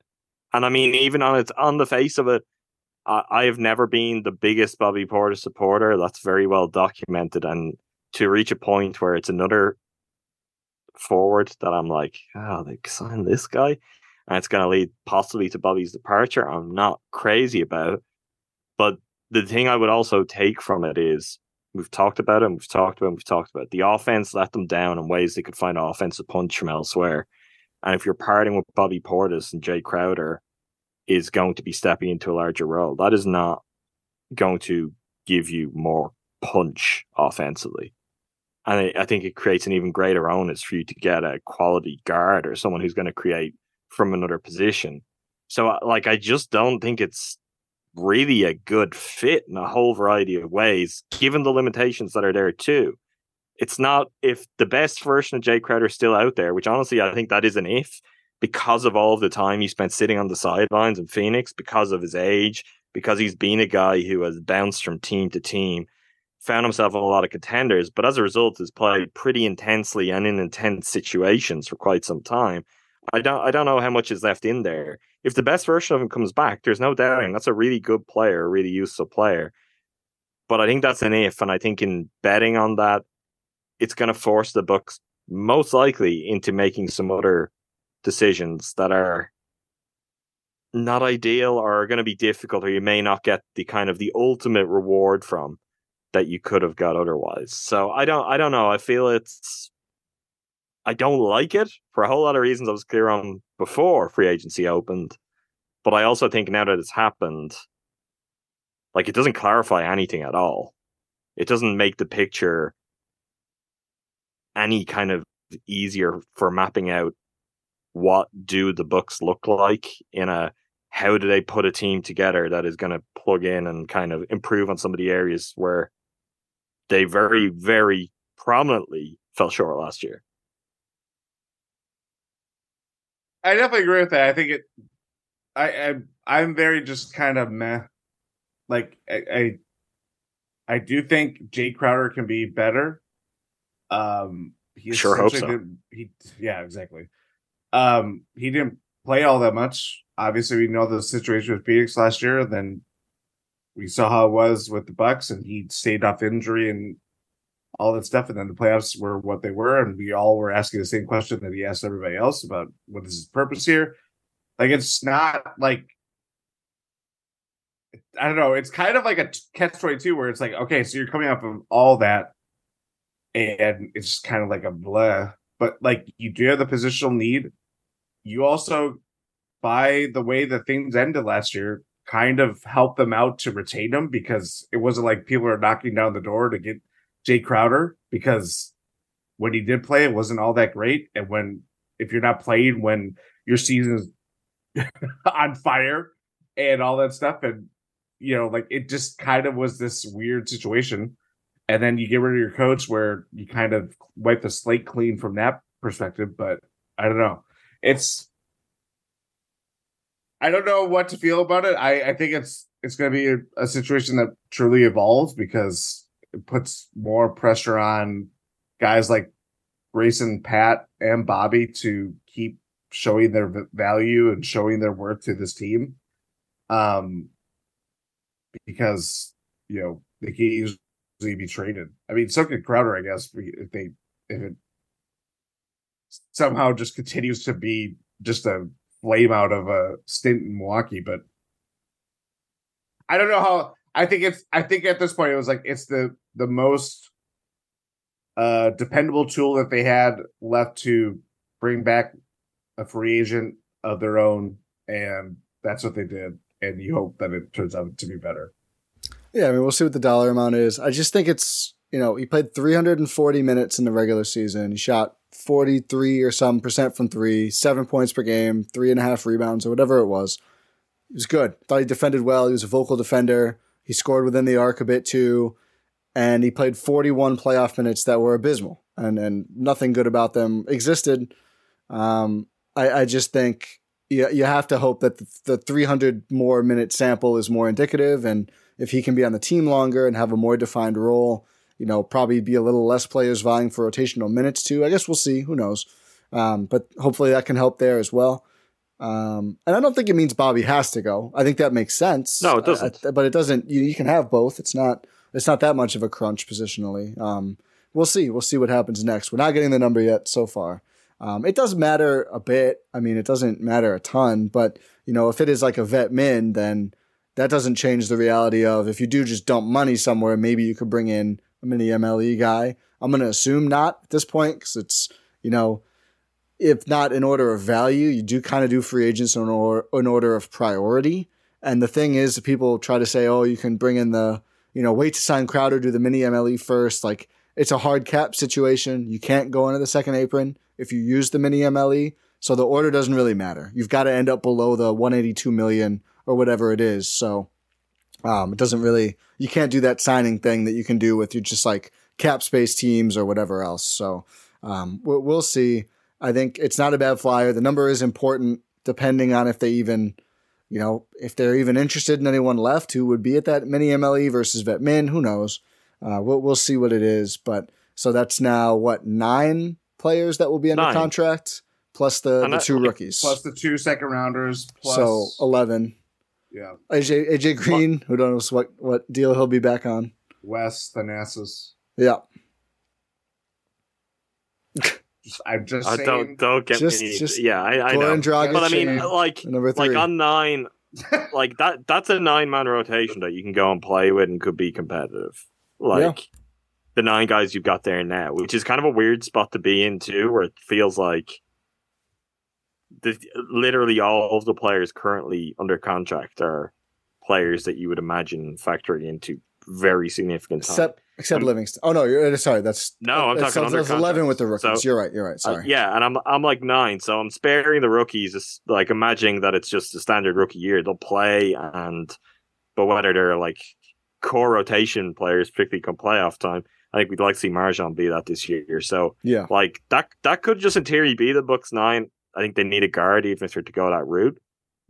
And I mean, even on its on the face of it, I, I have never been the biggest Bobby Portis supporter. That's very well documented. And to reach a point where it's another forward that I'm like, oh, they signed this guy, and it's going to lead possibly to Bobby's departure. I'm not crazy about. But the thing I would also take from it is we've talked about it, we've talked about it, we've talked about it. the offense let them down in ways they could find offensive punch from elsewhere. And if you're parting with Bobby Portis and Jae Crowder is going to be stepping into a larger role, that is not going to give you more punch offensively. And I, I think it creates an even greater onus for you to get a quality guard or someone who's going to create from another position. So, uh, like, I just don't think it's really a good fit in a whole variety of ways, given the limitations that are there too. It's not if the best version of Jae Crowder is still out there, which honestly I think that is an if, because of all of the time he spent sitting on the sidelines in Phoenix, because of his age, because he's been a guy who has bounced from team to team, found himself in a lot of contenders, but as a result has played pretty intensely and in intense situations for quite some time. I don't I don't know how much is left in there. If the best version of him comes back, there's no doubting that's a really good player, a really useful player. But I think that's an if, and I think in betting on that, it's going to force the Bucks most likely into making some other decisions that are not ideal or are going to be difficult, or you may not get the kind of the ultimate reward from that you could have got otherwise. So I don't I don't know. I feel it's I don't like it for a whole lot of reasons I was clear on before free agency opened. But I also think now that it's happened, like it doesn't clarify anything at all. It doesn't make the picture any kind of easier for mapping out what do the Bucks look like in a how do they put a team together that is going to plug in and kind of improve on some of the areas where they very very prominently fell short last year. I definitely agree with that. I think it. I, I I'm very just kind of meh. Like I, I, I do think Jae Crowder can be better. Um, he Sure hope so. He yeah, exactly. Um, he didn't play all that much. Obviously, we know the situation with Phoenix last year. Then we saw how it was with the Bucks, and he stayed off injury and all that stuff. And then the playoffs were what they were, and we all were asking the same question that he asked everybody else about what is his purpose here. Like it's not like I don't know. It's kind of like a catch twenty two where it's like, okay, so you're coming off of all that, and it's kind of like a blah. But like you do have the positional need. You also, by the way that things ended last year, kind of helped them out to retain them because it wasn't like people are knocking down the door to get Jae Crowder because when he did play, it wasn't all that great. And when if you're not playing when your season is on fire and all that stuff, and you know, like it just kind of was this weird situation. And then you get rid of your coach where you kind of wipe the slate clean from that perspective. But I don't know. It's I don't know what to feel about it. I, I think it's it's going to be a, a, situation that truly evolves because it puts more pressure on guys like Grayson, Pat, and Bobby to keep showing their value and showing their worth to this team. Um, because you know they can easily be traded. I mean, so could Crowder, I guess, if they if it somehow just continues to be just a flame out of a stint in Milwaukee, but I don't know how. I think it's. I think at this point it was like it's the the most uh dependable tool that they had left to bring back a free agent of their own, and that's what they did. And you hope that it turns out to be better. Yeah, I mean, we'll see what the dollar amount is. I just think it's you know he played 340 minutes in the regular season. He shot 43 or some percent from three, seven points per game, three and a half rebounds, or whatever it was. He was good. Thought he defended well. He was a vocal defender. He scored within the arc a bit too. And he played 41 playoff minutes that were abysmal and, and nothing good about them existed. Um, I, I just think you, you have to hope that the, the 300 more minute sample is more indicative. And if he can be on the team longer and have a more defined role, you know, probably be a little less players vying for rotational minutes too. I guess we'll see. Who knows? Um, but hopefully that can help there as well. Um, and I don't think it means Bobby has to go. I think that makes sense. No, it doesn't. I, but it doesn't. You, you, can have both. It's not. It's not that much of a crunch positionally. Um, we'll see. We'll see what happens next. We're not getting the number yet so far. Um, it does matter a bit. I mean, it doesn't matter a ton, but you know, if it is like a vet min, then that doesn't change the reality of if you do just dump money somewhere, maybe you could bring in a mini MLE guy. I'm going to assume not at this point because it's, you know, if not in order of value, you do kind of do free agents in order, in order of priority. And the thing is, people try to say, oh, you can bring in the, you know, wait to sign Crowder, do the mini MLE first. Like, it's a hard cap situation. You can't go into the second apron if you use the mini MLE. So the order doesn't really matter. You've got to end up below the 182 million or whatever it is. So um, it doesn't really, you can't do that signing thing that you can do with you just like cap space teams or whatever else. So um, we'll see. I think it's not a bad flyer. The number is important depending on if they even, you know, if they're even interested in anyone left who would be at that mini MLE versus vet min. Who knows? Uh, we'll, we'll see what it is. But so that's now what nine players that will be under nine. contract plus the, the two rookies plus the two second rounders. Plus... So eleven. Yeah. AJ AJ Green, who knows what what deal he'll be back on. Wes Thanasis. Yeah. I'm just uh, saying. Don't don't get just, me. Just yeah, I, I know. Dragic but I mean, like like on nine, like that that's a nine man rotation that you can go and play with and could be competitive. Like yeah. the nine guys you've got there now, which is kind of a weird spot to be in too, where it feels like the, literally all of the players currently under contract are players that you would imagine factoring into very significant time. Except, except Livingston. Oh no, you're sorry. That's no. I'm talking under eleven with the rookies. So, you're right. You're right. Sorry. Uh, yeah, and I'm I'm like nine, so I'm sparing the rookies. It's like imagining that it's just a standard rookie year. They'll play, and but whether they're like core rotation players, particularly come playoff time, I think we'd like to see MarJon be that this year. So yeah, like that that could just in theory be the Bucks nine. I think they need a guard even if they're to go that route.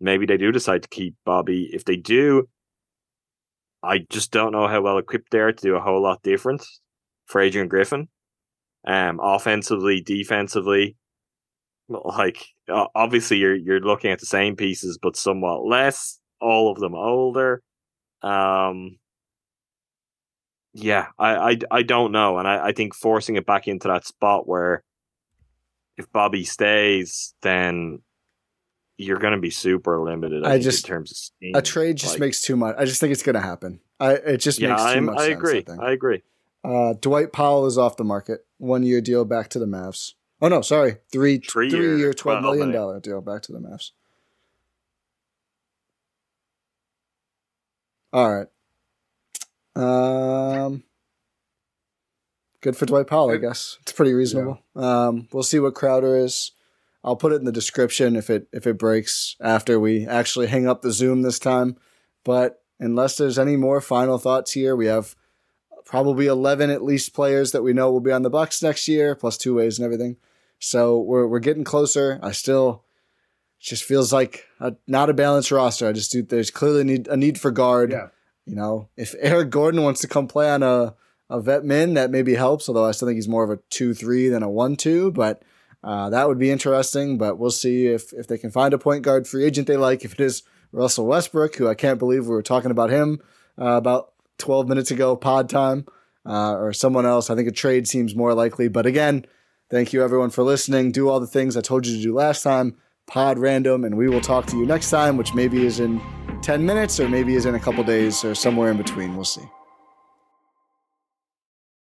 Maybe they do decide to keep Bobby. If they do, I just don't know how well equipped they are to do a whole lot different for Adrian Griffin. Um, offensively, defensively, like obviously you're you're looking at the same pieces, but somewhat less. All of them older. Um, yeah, I, I, I don't know, and I, I think forcing it back into that spot where if Bobby stays, then you're going to be super limited. I, I just in terms of steam. a trade just like, makes too much. I just think it's going to happen. I it just yeah, makes too I'm, much I sense, agree. I, I, agree. Uh, Dwight Powell is off the market. One year deal back to the Mavs. Oh no, sorry, three Three three year, year, twelve million $12 deal back to the Mavs. All right. Um, good for Dwight Powell, I guess. It's pretty reasonable. Um, we'll see what Crowder is. I'll put it in the description if it if it breaks after we actually hang up the Zoom this time. But unless there's any more final thoughts here, we have probably 11 at least players that we know will be on the Bucks next year, plus two ways and everything. So we're we're getting closer. I still it just feels like a, not a balanced roster. I just do there's clearly need a need for guard. Yeah. You know, if Eric Gordon wants to come play on a a vet min, that maybe helps. Although I still think he's more of a two three than a one two, but. Uh, that would be interesting, but we'll see if, if they can find a point guard free agent they like. If it is Russell Westbrook, who I can't believe we were talking about him uh, about 12 minutes ago, pod time, uh, or someone else. I think a trade seems more likely. But again, thank you everyone for listening. Do all the things I told you to do last time, pod random, and we will talk to you next time, which maybe is in 10 minutes or maybe is in a couple days or somewhere in between. We'll see.